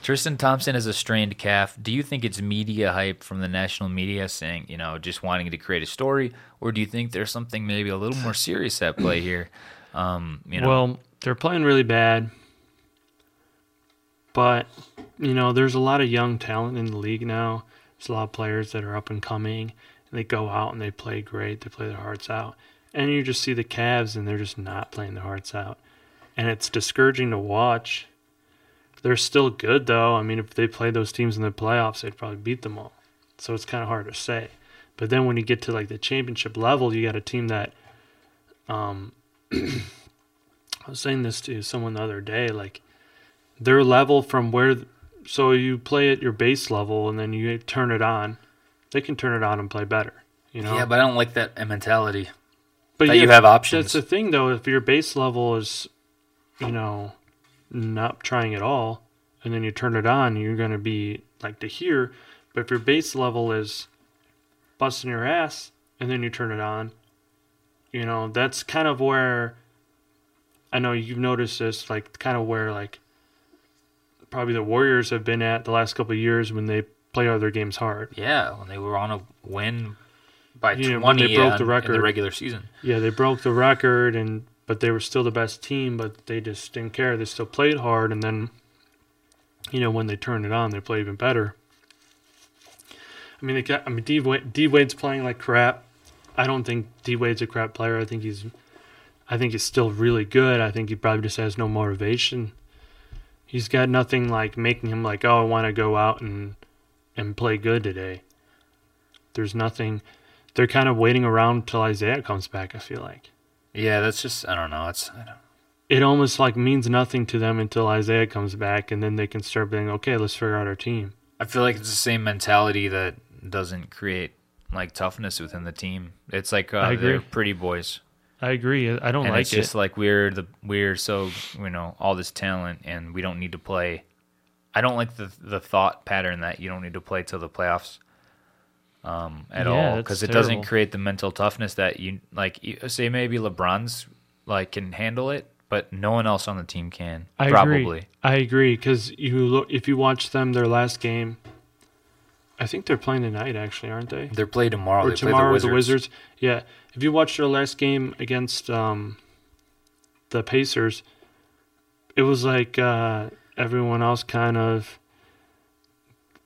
Tristan Thompson has a strained calf. Do you think it's media hype from the national media saying, you know, just wanting to create a story, or do you think there's something maybe a little more serious at play here? Um, you know, Well, they're playing really bad, but you know, there's a lot of young talent in the league now. There's a lot of players that are up and coming, and they go out and they play great. They play their hearts out, and you just see the Cavs, and they're just not playing their hearts out, and it's discouraging to watch. They're still good though. I mean, if they played those teams in the playoffs, they'd probably beat them all. So it's kind of hard to say. But then when you get to like the championship level, you got a team that um I was saying this to someone the other day, like their level from where, so you play at your base level and then you turn it on. They can turn it on and play better, you know. yeah, but I don't like that mentality. but that you have options. That's the thing, though. If your base level is, you know, not trying at all, and then you turn it on, you're gonna be like to here. But if your base level is busting your ass, and then you turn it on, you know, that's kind of where I know you've noticed this, like kind of where like probably the Warriors have been at the last couple of years when they play other games hard. Yeah, when they were on a win by twenty they broke on- the in record. the regular season. Yeah, they broke the record, and but they were still the best team. But they just didn't care. They still played hard, and then, you know, when they turned it on, they played even better. I mean, they got. I mean, D Wade, D Wade's playing like crap. I don't think D Wade's a crap player. I think he's, I think he's still really good. I think he probably just has no motivation. He's got nothing like making him like, oh, I want to go out and, and play good today. There's nothing. They're kind of waiting around till Isaiah comes back. I feel like Yeah, that's just I don't know. It's I don't, it almost like means nothing to them until Isaiah comes back, and then they can start being okay. Let's figure out our team. I feel like it's the same mentality that doesn't create like toughness within the team. It's like uh, they're pretty boys, I agree. I don't and like it's just like we're the we're so you know all this talent, and we don't need to play. I don't like the the thought pattern that you don't need to play till the playoffs. Um, at Yeah, all because it doesn't create the mental toughness that you like. Say maybe LeBron's like can handle it, but no one else on the team can. I probably. agree. I agree because you look if you watch them their last game. I think they're playing tonight, actually, aren't they? They're playing tomorrow. or they tomorrow play the Wizards. Yeah, if you watch their last game against um, the Pacers, it was like uh, everyone else kind of.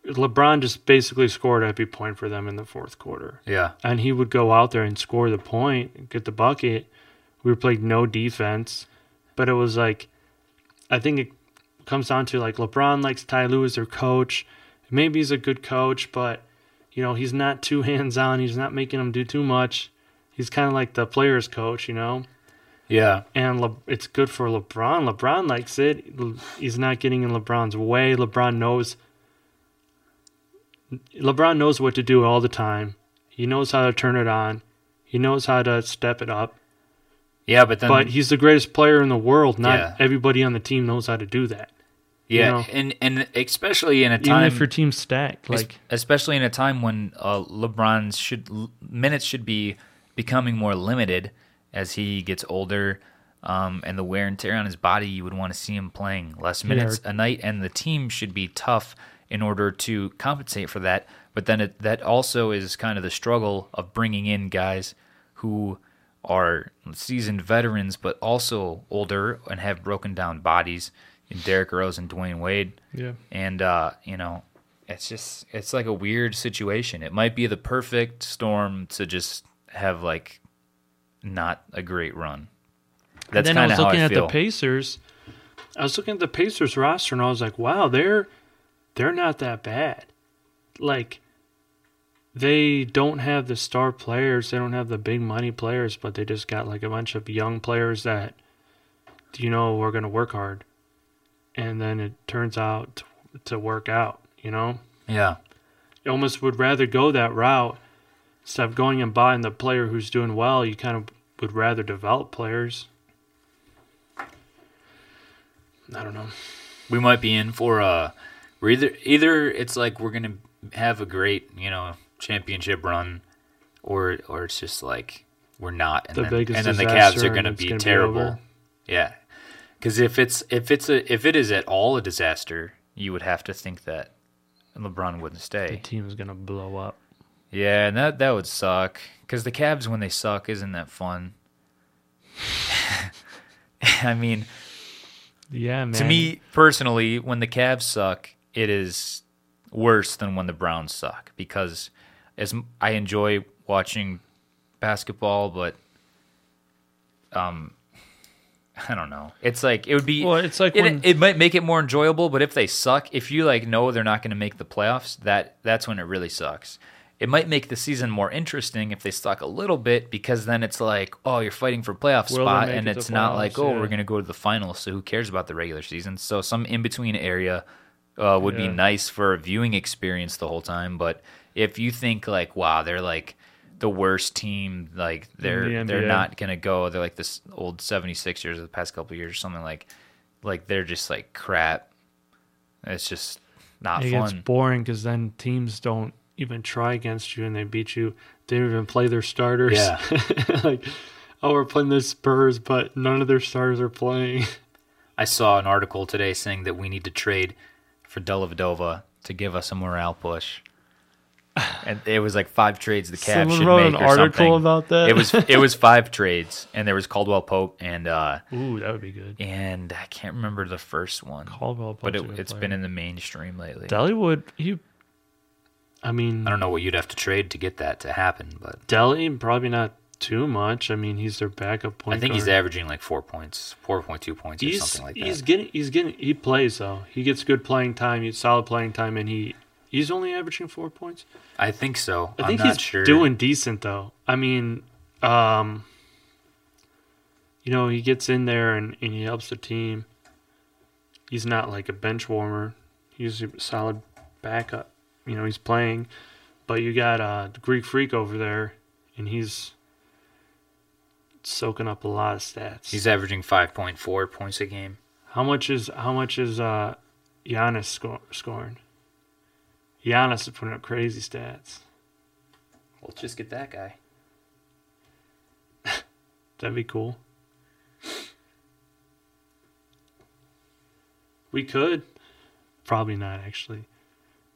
LeBron just basically scored every point for them in the fourth quarter, Yeah, and he would go out there and score the point, get the bucket. We were playing no defense, but it was like, I think it comes down to like LeBron likes Ty Lue as their coach. Maybe he's a good coach, but you know he's not too hands on. He's not making them do too much. He's kind of like the players' coach, you know. Yeah, And Le- it's good for LeBron. LeBron likes it. He's not getting in LeBron's way. LeBron knows. LeBron knows what to do all the time. He knows how to turn it on. He knows how to step it up. yeah. But then, but he's the greatest player in the world. Not Yeah. everybody on the team knows how to do that. yeah, know. and and especially in a time Even if your team's stacked, like especially in a time when uh, LeBron's should minutes should be becoming more limited as he gets older, um, and the wear and tear on his body, you would want to see him playing less minutes a night, and the team should be tough in order to compensate for that. But then it, that also is kind of the struggle of bringing in guys who are seasoned veterans, but also older and have broken down bodies. In Derrick Rose and Dwyane Wade, yeah. and uh, you know, it's just it's like a weird situation. It might be the perfect storm to just have like not a great run. That's and then I kind was looking at feel. the Pacers. I was looking at the Pacers roster, and I was like, "Wow, they're they're not that bad. Like, they don't have the star players, they don't have the big money players, but they just got like a bunch of young players that, you know, are going to work hard, and then it turns out to, to work out. You know, yeah, you almost would rather go that route instead of going and buying the player who's doing well. You kind of would rather develop players. I don't know. we might be in for a. We're either either it's like we're gonna have a great you know championship run, or or it's just like we're not, and The then, biggest and then the Cavs are gonna be gonna terrible. over. yeah, because if it's if it's a if it is at all a disaster, you would have to think that LeBron wouldn't stay. The stay. team's gonna blow up. Yeah, and that that would suck. Because the Cavs, when they suck, isn't that fun? I mean, Yeah, man. to me personally, when the Cavs suck, it is worse than when the Browns suck. Because as I enjoy watching basketball, but um, I don't know. It's like it would be. well, it's like it, when it might make it more enjoyable, but if they suck, if you like know they're not going to make the playoffs, that that's when it really sucks. It might make the season more interesting if they suck a little bit because then it's like, oh, you're fighting for playoff Will spot, and it's not like, oh, Yeah. we're going to go to the finals, so who cares about the regular season? So some in between area uh, would be nice for a viewing experience the whole time. But if you think like, wow, they're like the worst team, like they're the they're not gonna go. They're like this old 76ers of the past couple of years or something like, like they're just like crap. It's just not it fun. boring because then teams don't even try against you and they beat you. They don't even play their starters. Yeah. like, oh, we're playing the Spurs, but none of their stars are playing. I saw an article today saying that we need to trade for Dellavedova to give us a morale push. And it was like five trades the Cavs Someone should wrote make an or article something. about that. It was it was five trades, and there was Caldwell Pope and uh Ooh, that would be good. and I can't remember the first one, Caldwell, Pope, but it, a good it's player. been in the mainstream lately. Delly would he? I mean, I don't know what you'd have to trade to get that to happen, but Delly probably not too much. I mean, he's their backup point. I think he's averaging like four points, four point two points or He's something like that. he's getting he's getting he plays though. He gets good playing time. He's solid playing time, and he he's only averaging four points. I think so. I think he's sure. doing decent though. I mean, um, you know, he gets in there and, and he helps the team. He's not like a bench warmer. He's a solid backup. You know, he's playing, but you got uh, the Greek Freak over there, and he's soaking up a lot of stats. He's averaging five point four points a game. How much is how much is uh Giannis sco- scoring? Giannis is putting up crazy stats. Let's just get that guy. That'd be cool. We could. Probably not, actually.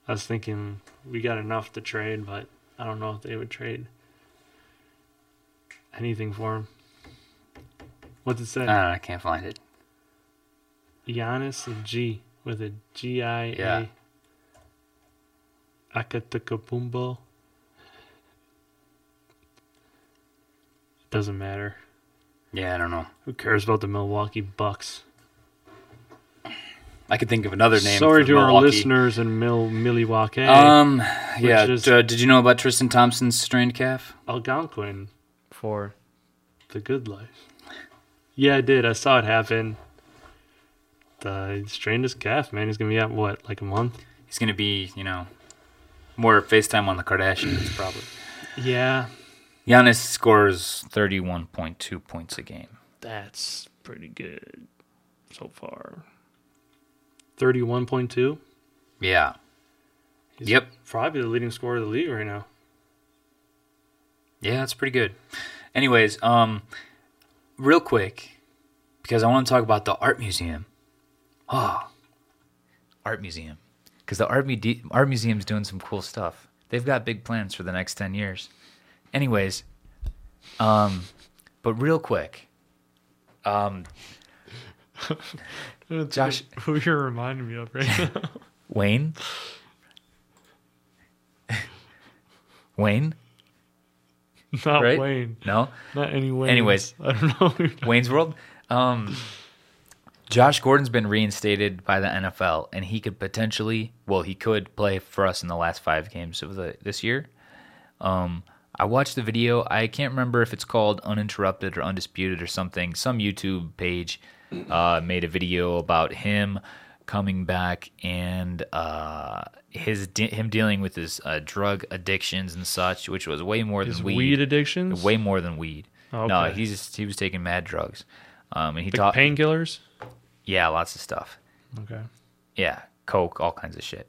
I was thinking we got enough to trade, but I don't know if they would trade anything for him. What's it say? I. I can't find it. Giannis, G, with a G I A. Yeah. Akatakapumbo. Doesn't matter. Yeah, I don't know. Who cares about the Milwaukee Bucks? I could think of another name. Sorry for to our listeners in Mil- Milwaukee. Um, yeah. is- uh, did you know about Tristan Thompson's strained calf? Algonquin for the good life. Yeah, I did. I saw it happen. The he strained his calf, man. He's gonna be out what, like a month? He's gonna be, you know, more FaceTime on the Kardashians probably. Yeah, Giannis scores thirty-one point two points a game. that's pretty good so far. Thirty-one point two. Yeah. He's Yep. probably the leading scorer of the league right now. Yeah, that's pretty good. Anyways, um, real quick, because I want to talk about the art museum. Oh, art museum, because the art mu- art museum's doing some cool stuff. They've got big plans for the next ten years. Anyways, um, but real quick, um, Josh- who you're reminding me of right now? Wayne, Wayne, Not Right? Wayne. no, Not any Wayne. Anyways. I don't know. who you're talking- Wayne's World. Um, Josh Gordon's been reinstated by the NFL, and he could potentially, well, he could play for us in the last five games of the this year. Um, I watched the video. I can't remember if it's called Uninterrupted or Undisputed or something. Some YouTube page uh, made a video about him coming back and uh, his de- him dealing with his uh, drug addictions and such, which was way more His than weed, addictions. way more than weed. Okay. No, he's he was taking mad drugs, um, and he like taught painkillers. yeah, lots of stuff. Okay. Yeah, coke, all kinds of shit.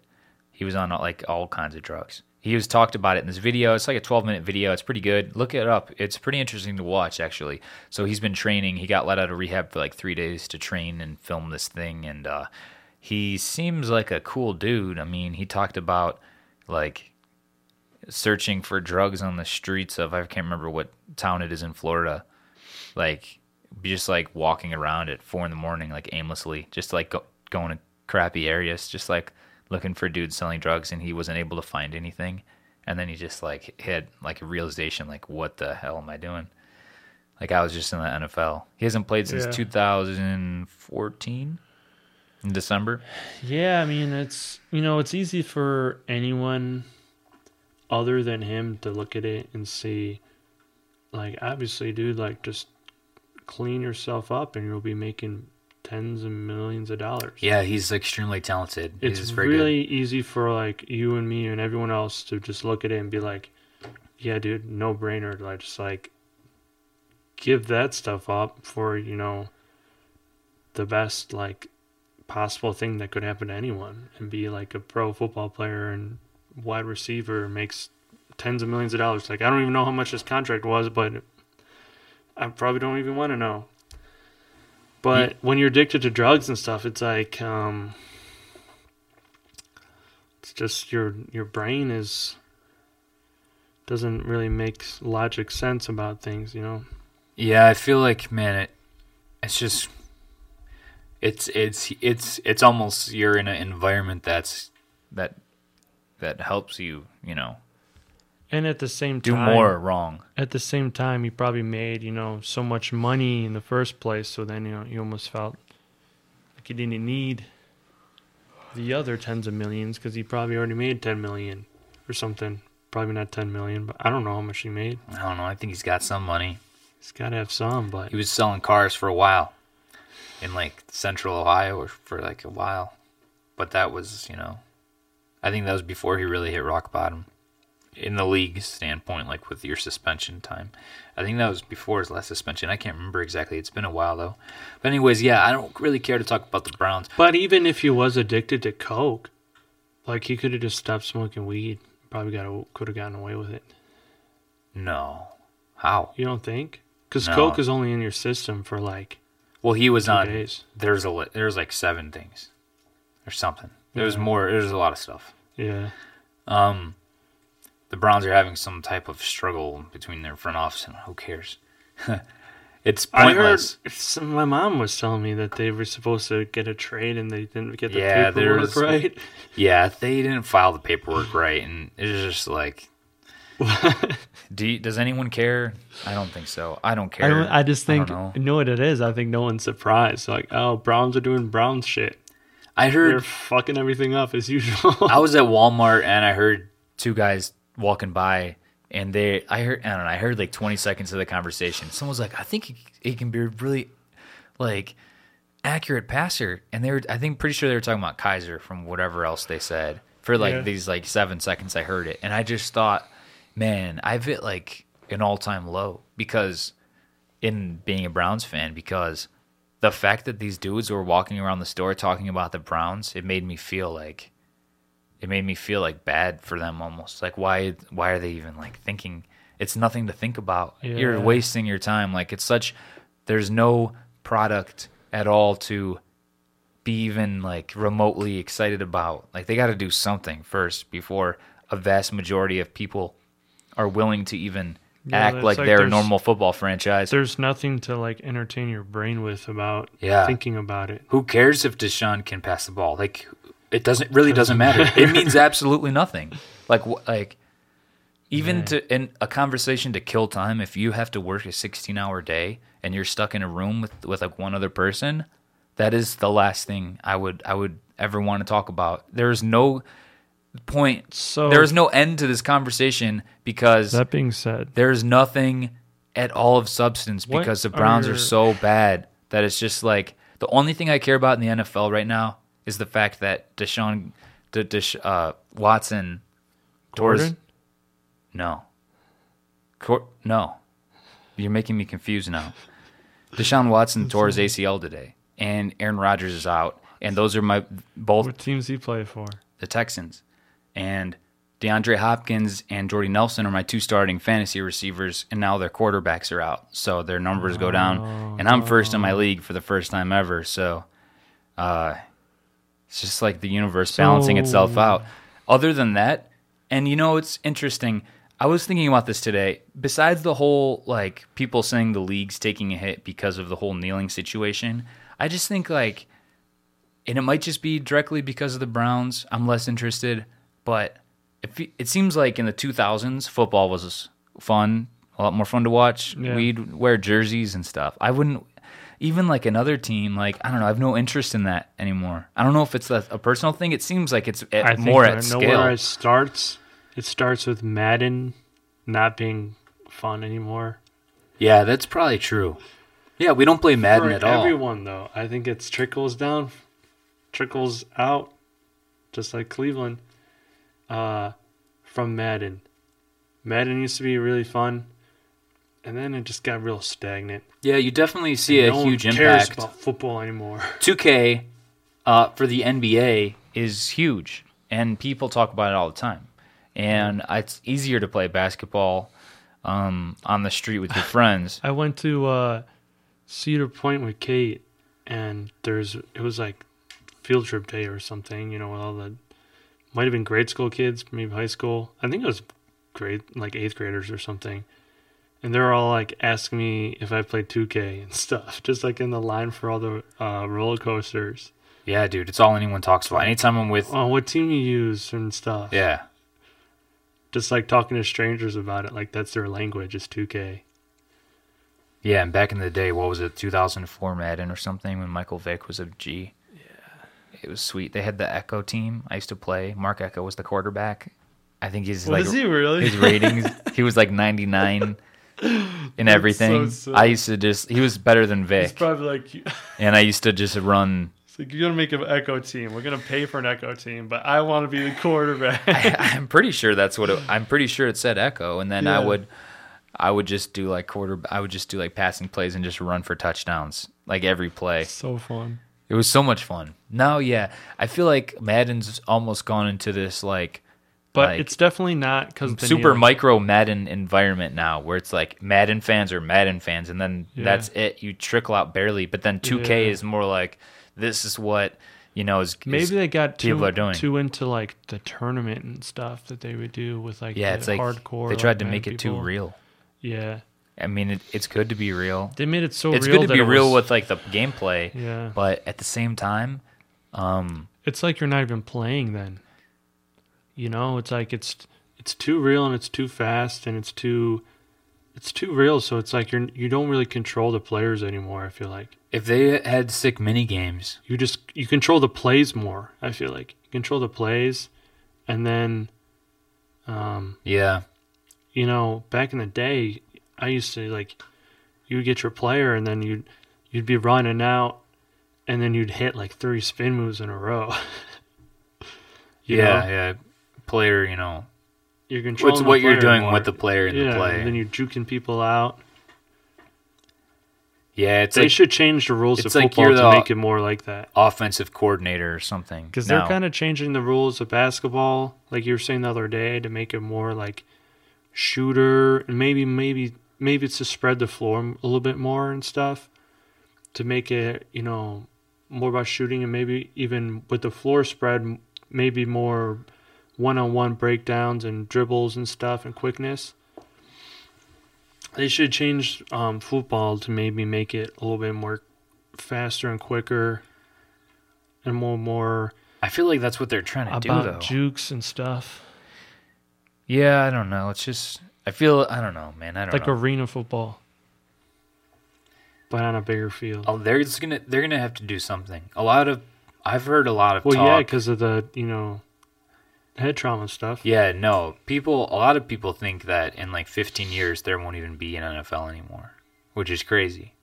He was on like all kinds of drugs. He was talked about it in this video. It's like a 12 minute video. It's pretty good. Look it up. It's pretty interesting to watch actually. So he's been training. He got let out of rehab for like three days to train and film this thing, and uh, he seems like a cool dude. I mean, he talked about like searching for drugs on the streets of I can't remember what town it is in Florida. Like just like walking around at four in the morning, like aimlessly, just like go, going to crappy areas, just like looking for dudes selling drugs, and he wasn't able to find anything. And then he just like had like a realization, like what the hell am I doing? Like I was just in the NFL. He hasn't played since Yeah. 2014 in December. Yeah, I mean it's you know it's easy for anyone other than him to look at it and see, like obviously, dude, like just clean yourself up and you'll be making tens and millions of dollars. Yeah, he's extremely talented. it's he's really easy for like you and me and everyone else to just look at it and be like, yeah, dude, no brainer. Like just like give that stuff up for you know the best like possible thing that could happen to anyone and be like a pro football player and wide receiver makes tens of millions of dollars. Like I don't even know how much his contract was, but I probably don't even want to know. But when you're addicted to drugs and stuff, it's like um it's just your your brain is doesn't really make logic sense about things, you know. Yeah, I feel like man, it it's just it's it's it's it's almost you're in an environment that's that that helps you, you know, And at the same do time, do more wrong. At the same time, he probably made you know so much money in the first place, so then you know you almost felt like he didn't need the other tens of millions because he probably already made ten million or something. Probably not ten million, but I don't know how much he made. I don't know. I think he's got some money. He's got to have some, but He was selling cars for a while in like central Ohio for like a while. But that was, you know, I think that was before he really hit rock bottom in the league standpoint, like with your suspension time. I think that was before his last suspension. I can't remember exactly. It's been a while though. But, anyways, yeah, I don't really care to talk about the Browns. But even if he was addicted to coke, like he could have just stopped smoking weed. Probably got could have gotten away with it. No. How? You don't think? Because No. coke is only in your system for like Well, he was on. days. There's a li- there's like seven things or something. There's Yeah. more. There's a lot of stuff. Yeah. Um, the Browns are having some type of struggle between their front office, and who cares? it's I heard some, my mom was telling me that they were supposed to get a trade and they didn't get the Yeah, paperwork was- right. Yeah, they didn't file the paperwork right, and it's just like, do you, does anyone care? I don't think so. I don't care. I, don't, I just I don't think know. know what it is. I think no one's surprised. Like, oh, Browns are doing Browns shit. I heard They're heard fucking everything up as usual. I was at Walmart and I heard two guys walking by, and they I heard I don't know I heard like 20 seconds of the conversation. Someone was like, I think he, he can be a really like accurate passer, and they were I think pretty sure they were talking about Kizer from whatever else they said for like Yeah. these like seven seconds. I heard it, and I just thought, man, I've hit like an all time low because in being a Browns fan because the fact that these dudes were walking around the store talking about the Browns, it made me feel like it made me feel like bad for them almost. Like why why are they even like thinking it's nothing to think about. You're wasting your time. Like it's such there's no product at all to be even like remotely excited about. Like they got to do something first before a vast majority of people are willing to even Yeah, act like, like they're a normal football franchise. There's nothing to like entertain your brain with about Yeah. thinking about it. Who cares if DeShone can pass the ball? Like it doesn't really doesn't matter. It means absolutely nothing. Like like even Yeah. to in a conversation to kill time if you have to work a 16-hour day and you're stuck in a room with with like one other person, that is the last thing I would I would ever want to talk about. There's no point So there is no end to this conversation because that being said, there's nothing at all of substance because the Browns are, are- so bad that it's just like the only thing I care about in the NFL right now is the fact that Deshaun, De, uh, Watson, Gordon? no, Cor- no, you're making me confused now. Deshaun Watson tore his ACL today, and Aaron Rodgers is out, and those are my both What teams he play for? the Texans. And DeAndre Hopkins and Jordy Nelson are my two starting fantasy receivers, and now their quarterbacks are out. So their numbers go down. And I'm first in my league for the first time ever. So uh, it's just like the universe balancing itself out. Other than that, and you know, it's interesting. I was thinking about this today. Besides the whole, like, people saying the league's taking a hit because of the whole kneeling situation, I just think, like, and it might just be directly because of the Browns. I'm less interested, but it, it seems like in the 2000s, football was fun, a lot more fun to watch. Yeah. We'd wear jerseys and stuff. I wouldn't even like another team. Like I don't know, I have no interest in that anymore. I don't know if it's a, a personal thing. It seems like it's at, I think more I at scale. where it starts. It starts with Madden not being fun anymore. yeah, that's probably true. Yeah, we don't play Madden For at all. everyone though, I think it's trickles down, trickles out, just like Cleveland. Uh, from Madden. Madden used to be really fun, and then it just got real stagnant. Yeah, you definitely see a no huge one cares impact. about football anymore. 2K uh, for the NBA is huge, and people talk about it all the time. And it's easier to play basketball um, on the street with your friends. I went to uh, Cedar Point with Kate, and there's it was like field trip day or something, you know, with all the might have been grade school kids, maybe high school. I think it was grade like eighth graders or something. And they're all like asking me if I played 2K and stuff, just like in the line for all the uh, roller coasters. Yeah, dude, it's all anyone talks about. Anytime I'm with, Oh, what team you use and stuff. yeah, Just like talking to strangers about it, like that's their language is 2K. yeah. And back in the day, what was it, 2004 Madden or something, when Michael Vick was a G. Yeah, it was sweet. They had the Echo team. I used to play. Mark Echo was the quarterback. I think he's like he really? his ratings. he was like 99 in everything. so I used to just. He was better than Vic, probably like and I used to just run. it's like you're gonna make an echo team. We're gonna pay for an echo team, but I want to be the quarterback. I, I'm pretty sure that's what it, I'm pretty sure it said Echo, and then I would, I would just do like quarter. I would just do like passing plays and just run for touchdowns, like every play. so fun. It was so much fun. Now, yeah, I feel like Madden's almost gone into this like But Like, it's definitely not because super micro Madden environment now, where it's like Madden fans are Madden fans, and then Yeah. that's it. You trickle out barely, but then 2K Yeah. is more like this is what you know is Maybe is- they got too people are doing. too into like the tournament and stuff that they would do with like yeah, the it's like hardcore. they like, tried to make it too real. Yeah, I mean, it, it's good to be real. they made it so it's real. good to be it real was- with like the gameplay, Yeah, but at the same time, um, it's like you're not even playing then. You know, it's like it's it's too real and it's too fast and it's too it's too real. So it's like you're you don't really control the players anymore. I feel like if they had sick mini games, you just you control the plays more. I feel like you control the plays, and then, um, yeah, you know, back in the day, I used to like, you would get your player, and then you'd you'd be running out, and then you'd hit like three spin moves in a row. Yeah, know? yeah. Player, you know, you're controlling what's the what you're doing more. with the player in yeah, the play. and then you're juking people out. yeah, it's they like should change the rules of it's like football to make it more like that. offensive coordinator or something. Because they're kind of changing the rules of basketball, like you were saying the other day, to make it more like shooter, and maybe maybe maybe it's to spread the floor a little bit more and stuff, to make it you know more about shooting, and maybe even with the floor spread, maybe more one-on-one breakdowns and dribbles and stuff and quickness. They should change um, football to maybe make it a little bit more faster and quicker and more more I feel like that's what they're trying to do, about though. jukes and stuff, yeah, I don't know. It's just I feel I don't know, man. I don't know. like know. arena football, but on a bigger field. oh, they're just gonna they're gonna have to do something. A lot of I've heard a lot of well, yeah, because of the you know head trauma stuff. Yeah, no. People, a lot of people think that in like 15 years there won't even be an NFL anymore, which is crazy.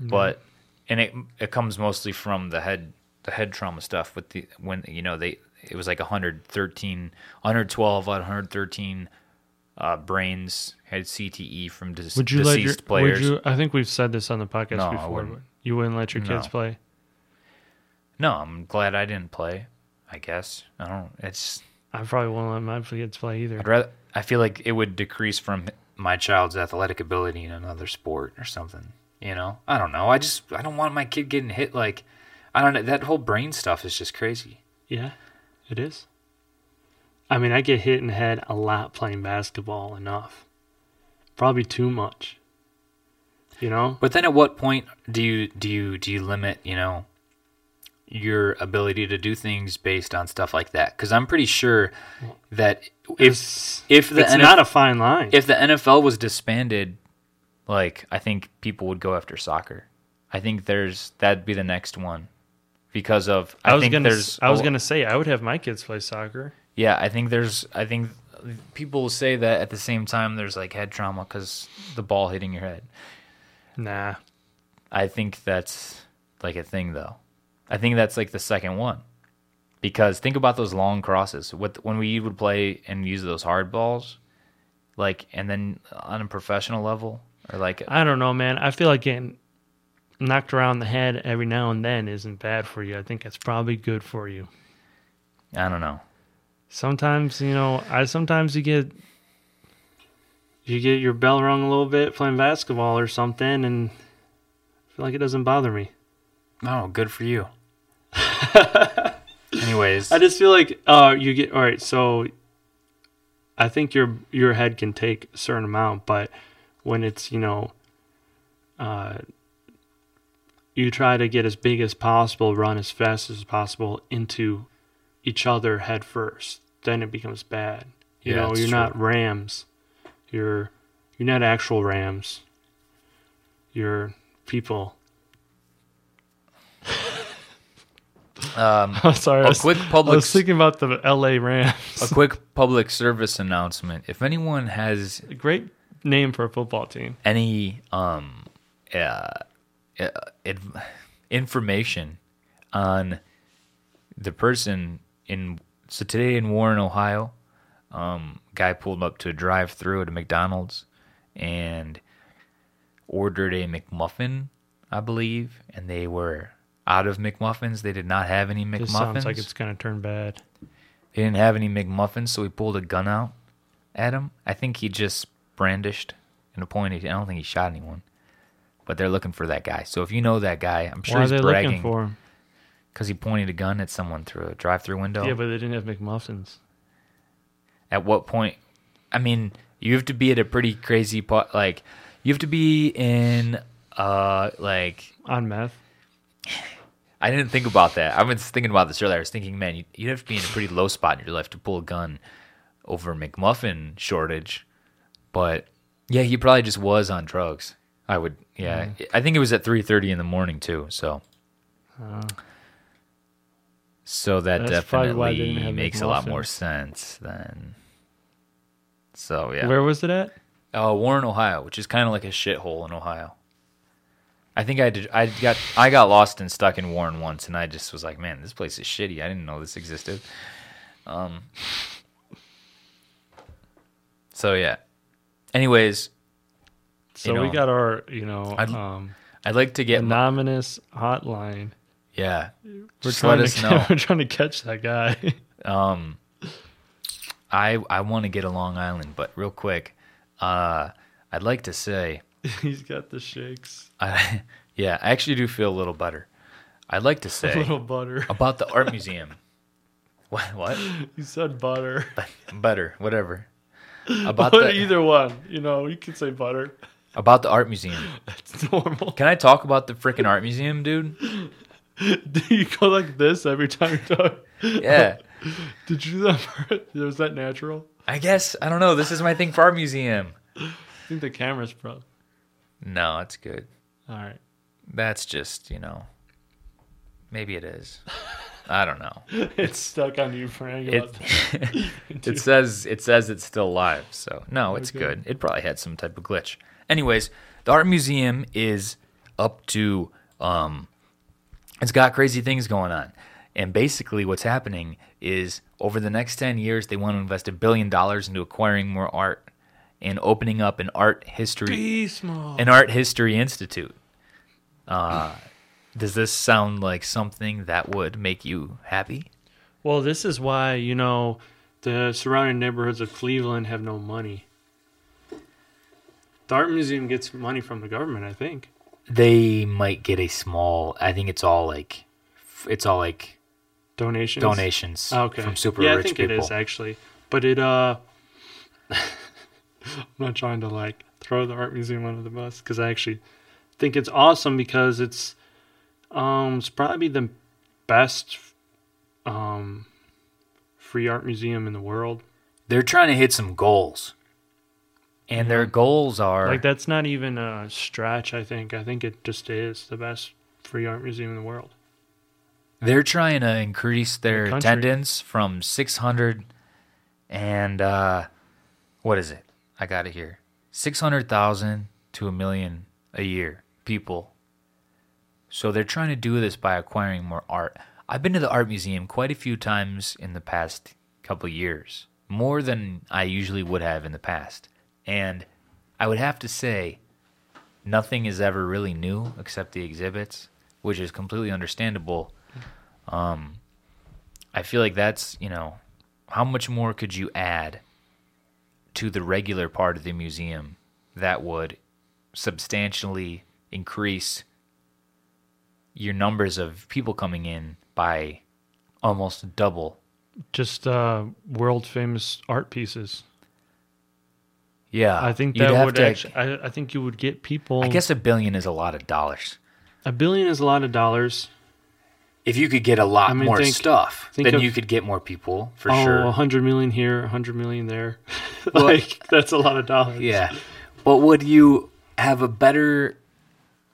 But and it it comes mostly from the head the head trauma stuff with the when you know they it was like 113 112 out 113 uh, brains had CTE from dis- would you let your? deceased players. Would you? I think we've said this on the podcast No, before. wouldn't. You wouldn't let your kids No. play. No, I'm glad I didn't play. I guess I don't. It's I probably won't let my kids play either. I'd rather. I feel like it would decrease from my child's athletic ability in another sport or something. You know, I don't know. I just I don't want my kid getting hit. Like, I don't know. That whole brain stuff is just crazy. Yeah, it is. I mean, I get hit in the head a lot playing basketball. Enough, probably too much. You know, But then, at what point do you do you do you limit? You know, your ability to do things based on stuff like that? Because I'm pretty sure that if it's, if the it's not a fine line. if the NFL was disbanded, like I think people would go after soccer. I think there's that'd be the next one because of I, I was think gonna. there's I was gonna say I would have my kids play soccer. yeah I think there's I think people say that at the same time there's like head trauma because the ball hitting your head. Nah, I think that's like a thing though. I think that's like the second one because think about those long crosses. What when we would play and use those hard balls, like and then on a professional level or like I don't know, man. I feel like getting knocked around the head every now and then isn't bad for you. I think it's probably good for you. I don't know. Sometimes, you know, I sometimes you get you get your bell rung a little bit playing basketball or something and I feel like it doesn't bother me. Oh, good for you. Anyway, Anyways, I just feel like uh you get all right, so I think your your head can take a certain amount, but when it's, you know, uh you try to get as big as possible, run as fast as possible into each other head first. Then it becomes bad. You Yeah, know, you're true. not rams. You're you're not actual rams. You're people. Um, I'm sorry. I a was, quick I was thinking about the LA Rams. a quick public service announcement. If anyone has A great name for a football team. any um uh, uh, adv- information on the person in so today in Warren, Ohio, um, guy pulled up to a drive-through at a McDonald's and ordered a McMuffin, I believe, and they were out of McMuffins. They did not have any This McMuffins. sounds like it's gonna turn bad. They didn't have any McMuffins, so he pulled a gun out at him. I think he just brandished and pointed. I don't think he shot anyone. But they're looking for that guy. So if you know that guy, I'm sure Why are he's they bragging looking for him? because he pointed a gun at someone through a drive-through window. Yeah, but they didn't have McMuffins. at what point? I mean, you have to be at a pretty crazy po- like you have to be in uh like On meth. I didn't think about that. I was thinking about this earlier. I was thinking, man, you- you'd have to be in a pretty low spot in your life to pull a gun over McMuffin shortage. But yeah, he probably just was on drugs. I would, yeah. I think it was at three thirty in the morning too. So, so that That's probably why they didn't definitely makes a lot more sense than. So yeah, Where was it at? uh, Warren, Ohio, which is kind of like a shithole in Ohio. I think I did. I got I got lost and stuck in Warren once, and I just was like, "Man, this place is shitty." I didn't know this existed. Um. So yeah. Anyways, So You we got our, you know, I'd- um, I'd like to get. my- hotline. yeah. We're Just trying let to us know. we're trying to catch that guy. Um, I I want to get a Long Island, but real quick, uh, I'd like to say, He's got the shakes. I yeah, I actually do feel a little better. I'd like to say A little butter. about the art museum. What? What? You said butter. Butter, whatever. About But the either one, you know, you can say butter. about the art museum. It's normal. Can I talk about the freaking art museum, dude? Do you go like this every time you talk? Yeah. Did you do that? Was that natural? I guess I don't know. This is my thing for art museum. I think the camera's pro. No, it's good. All right. That's just you know. Maybe it is. I don't know. It's stuck on you, Frank. It it says it says it's still live, so no, it's Okay. good. It probably had some type of glitch. Anyways, the art museum is up to um, it's got crazy things going on, and basically what's happening is over the next ten years they want to invest a billion dollars into acquiring more art and opening up an art history an art history institute. Uh, does this sound like something that would make you happy? Well, this is why, you know, the surrounding neighborhoods of Cleveland have no money. The art museum gets money from the government, I think. they might get a small i think it's all like it's all like Donations. donations Okay. from super yeah, rich I think people it is actually. But it uh I'm not trying to like throw the art museum under the bus cuz I actually think it's awesome because it's um it's probably the best um free art museum in the world. they're trying to hit some goals and their goals are Like that's not even a stretch, I think. I think it just is the best free art museum in the world. they're trying to increase their country. attendance from 600 and uh what is it i got it here. 600000 to a million a year people. So they're trying to do this by acquiring more art. I've been to the art museum quite a few times in the past couple years more than i usually would have in the past. And i would have to say nothing is ever really new except the exhibits which is completely understandable. Um, I feel like that's you know, how much more could you add to the regular part of the museum that would substantially increase your numbers of people coming in by almost double. Just uh, world famous art pieces. Yeah, I think that would to- actually. I, I think you would get people. I guess a billion is a lot of dollars. a billion is a lot of dollars. If you could get a lot I mean, more think- stuff, think then of- you could get more people for oh, sure. a hundred million here, a hundred million there. like that's a lot of dollars. Yeah, but would you have a better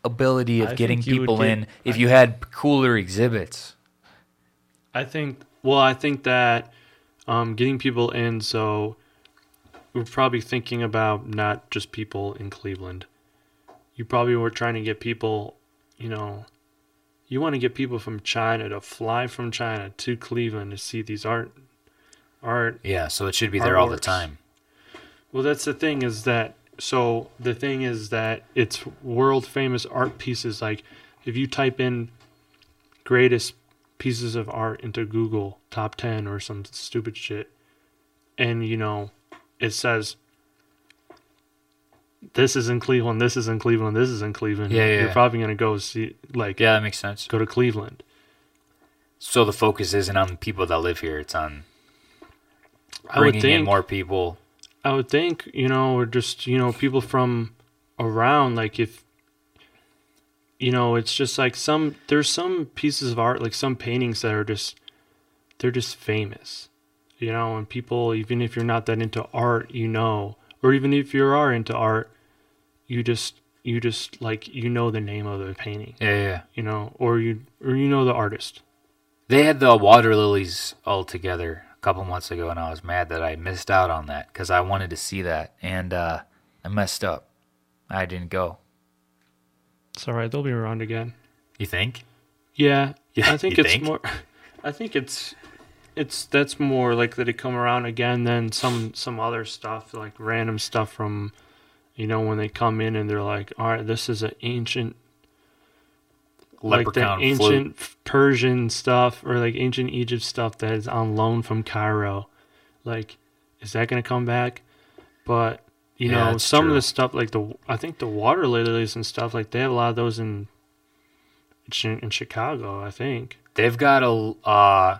ability of I getting think you would people get- in if you had cooler exhibits? I think. Well, I think that um, getting people in, so we're probably thinking about not just people in Cleveland. You probably were trying to get people, you know, you want to get people from China to fly from China to Cleveland to see these art, art. Yeah, so it should be there all the time. Well, that's the thing is that. So the thing is that it's world famous art pieces. Like if you type in greatest pieces of art into Google top 10 or some stupid shit and you know it says this is in Cleveland, this is in Cleveland, this is in Cleveland. Yeah, yeah. You're probably going to go see like Yeah, that makes sense. go to Cleveland. So the focus isn't on people that live here; it's on I would bringing think in more people. I would think, you know, or just, you know, people from around, like if, you know, it's just like some, there's some pieces of art, like some paintings that are just, they're just famous, you know, and people, even if you're not that into art, you know, or even if you are into art, you just, you just like, you know the name of the painting, Yeah, yeah. you know, or you, or you know the artist. They had the water lilies all together a couple months ago, and I was mad that I missed out on that because I wanted to see that, and uh, I messed up. I didn't go. It's all right. They'll be around again. You think? Yeah, Yeah, I think it's think? more. I think it's it's that's more likely to come around again than some some other stuff like random stuff from, you know, when they come in and they're like, all right, this is an ancient like the ancient flute. Persian stuff or like ancient Egypt stuff that is on loan from Cairo. Like, is that going to come back? But you Yeah, know, some of the stuff like the I think the water lilies and stuff like they have a lot of those in in in Chicago. I think. They've got a uh,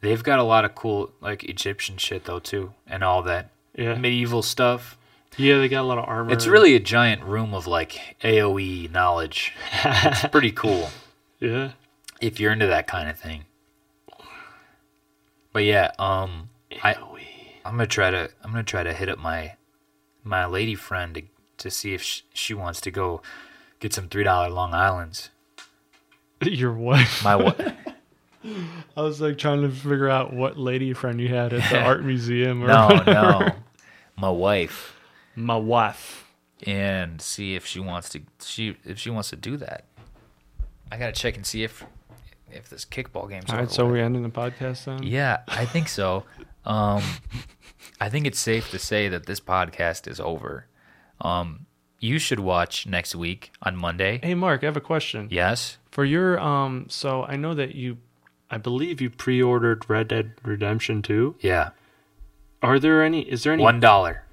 they've got a lot of cool like Egyptian shit though too, and all that Yeah, medieval stuff. Yeah, they got a lot of armor. It's really a giant room of like AOE knowledge. It's pretty cool yeah. if you're into that kind of thing. But yeah, um, I I'm gonna try to I'm gonna try to hit up my my lady friend to to see if she, she wants to go get some three dollar Long Islands. Your wife. My wife. I was like trying to figure out what lady friend you had at the art museum. Or no whatever. no my wife My wife. and see if she wants to she if she wants to do that. I gotta check and see if if this kickball game's All over right, so we're ending the podcast then. Yeah, I think so. Um, I think it's safe to say that this podcast is over. Um, you should watch next week on Monday. Hey, Mark, I have a question. Yes. For your um, so I know that you, I believe you pre-ordered Red Dead Redemption 2. Yeah. Are there any? Is there any? One dollar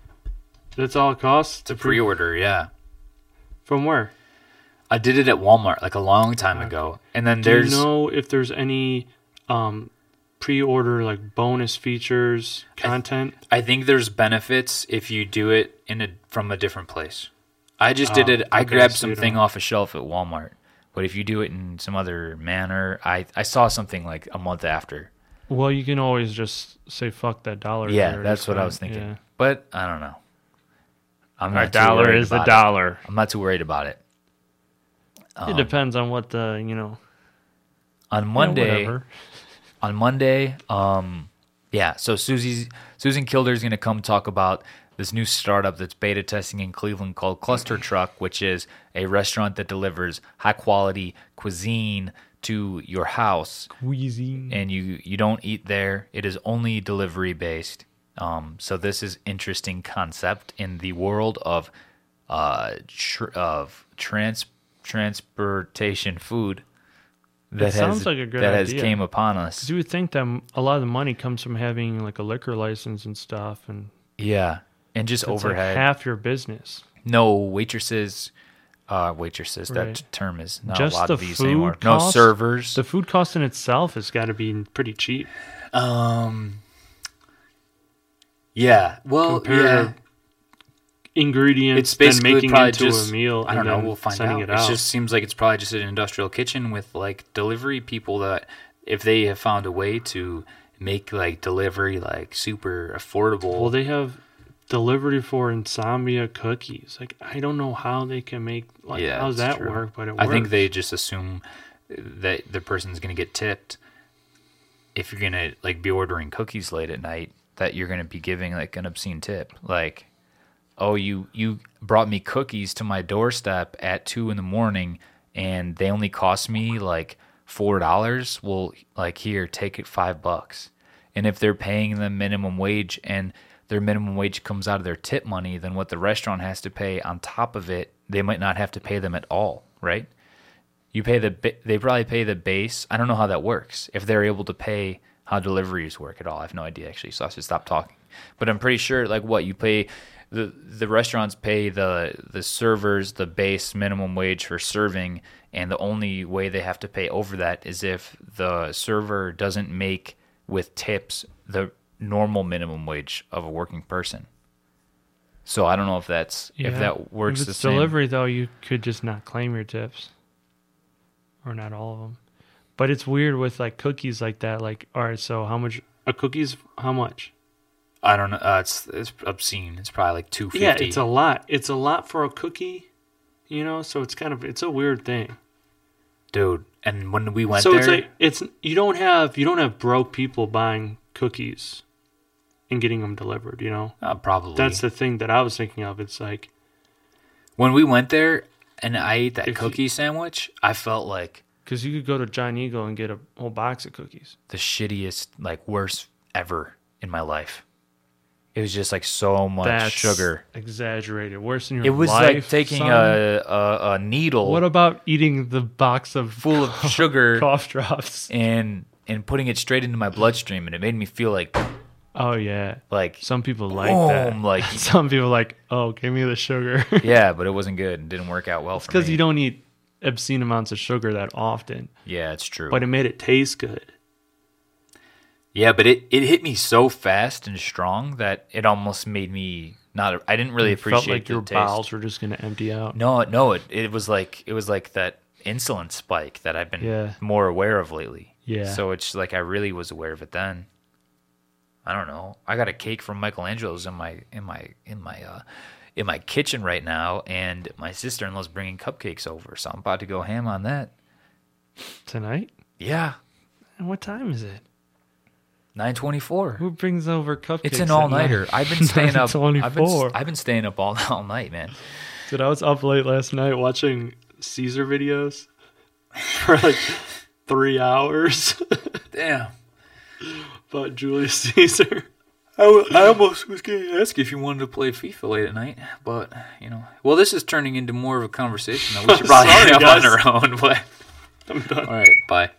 That's all it costs to pre-order. Yeah. From where? I did it at Walmart like a long time Okay. ago, and then Do there's you know if there's any um, pre-order like bonus features content? I think there's benefits if you do it in a from a different place. I just did Oh, it. I okay, grabbed so something off a shelf at Walmart, but if you do it in some other manner, I I saw something like a month after. Well, you can always just say fuck that dollar. Yeah, that's what I was thinking. Yeah. But I don't know. I'm not too dollar is it. dollar. I'm not too worried about it. it depends on what the you know. On you know, Monday, on Monday, um, yeah. So Susie's Susan Kilder is going to come talk about this new startup that's beta testing in Cleveland called Cluster Truck, which is a restaurant that delivers high quality cuisine to your house, Wheezing. and you you don't eat there. It is only delivery based. Um, so this is interesting concept in the world of uh, tr- of trans transportation food that has sounds like a good that has came upon us. you would think that a lot of the money comes from having like a liquor license and stuff, and Yeah, and just it's like overhead. half your business. no waitresses. uh, waitresses. Right. That term is not Just lot the used food anymore. cost? No servers. The food cost in itself has got to be pretty cheap. um. Yeah. Well, Compared yeah. to ingredients, It's basically making probably into just a meal. I don't know. We'll find out. It It just seems like it's probably just an industrial kitchen with like delivery people that if they have found a way to make like delivery like super affordable. well, they have delivery for insomnia cookies. Like I don't know how they can make like Yeah, how's that true. work, but it works. I works. think they just assume that the person's going to get tipped if you're going to like be ordering cookies late at night that you're going to be giving like an obscene tip like oh you you brought me cookies to my doorstep at 2 in the morning and they only cost me like $4 well like here take it 5 bucks and if they're paying them minimum wage and their minimum wage comes out of their tip money then what the restaurant has to pay on top of it they might not have to pay them at all right you pay the they probably pay the base. I don't know how that works. If they're able to pay how deliveries work at all, I have no idea actually. So I should stop talking. But I'm pretty sure like what you pay the the restaurants pay the the servers the base minimum wage for serving and the only way they have to pay over that is if the server doesn't make with tips the normal minimum wage of a working person. So I don't know if that's if that works If the it's same. delivery though, you could just not claim your tips, or not all of them. But it's weird with like cookies like that. Like, all right, so how much a cookies? How much? I don't know. Uh, it's it's obscene. It's probably like two fifty. Yeah, it's a lot. It's a lot for a cookie, you know. So it's kind of it's a weird thing. dude. And when we went so there, it's like it's you don't have you don't have broke people buying cookies and getting them delivered. You know, uh, probably that's the thing that I was thinking of. It's like when we went there and I ate that If you- cookie sandwich. I felt like because you could go to Giant Eagle and get a whole box of cookies. the shittiest, like worst ever in my life. It was just like so much That's sugar. exaggerated. Worse than your life. It was life, like taking son. a, a a needle What about eating the box of full of sugar cough drops? and and putting it straight into my bloodstream, and it made me feel like Oh yeah. like Some people like boom, that. like Some people like, oh, give me the sugar. yeah, but it wasn't good. It didn't work out well for Because me. you don't eat obscene amounts of sugar that often, yeah, it's true. but it made it taste good. Yeah, but it, it hit me so fast and strong that it almost made me not. I didn't really It appreciate felt like your taste. bowels were just gonna empty out. No, no, it it was like it was like that insulin spike that I've been Yeah. more aware of lately. Yeah. So it's like I really was aware of it then. I don't know. I got a cake from Michelangelo's in my in my in my uh in my kitchen right now, and my sister in law's bringing cupcakes over, so I'm about to go ham on that. Tonight? Yeah, And what time is it? nine twenty four. Who brings over cupcakes? It's an all nighter. I've been staying up. I've been, I've been staying up all all night, man. Dude, I was up late last night watching Caesar videos for like three hours Damn. about Julius Caesar. I, w- I almost was going to ask you if you wanted to play FIFA late at night, but you know, well, this is turning into more of a conversation that we should probably Sorry, have on our own. But I'm done. all right, bye.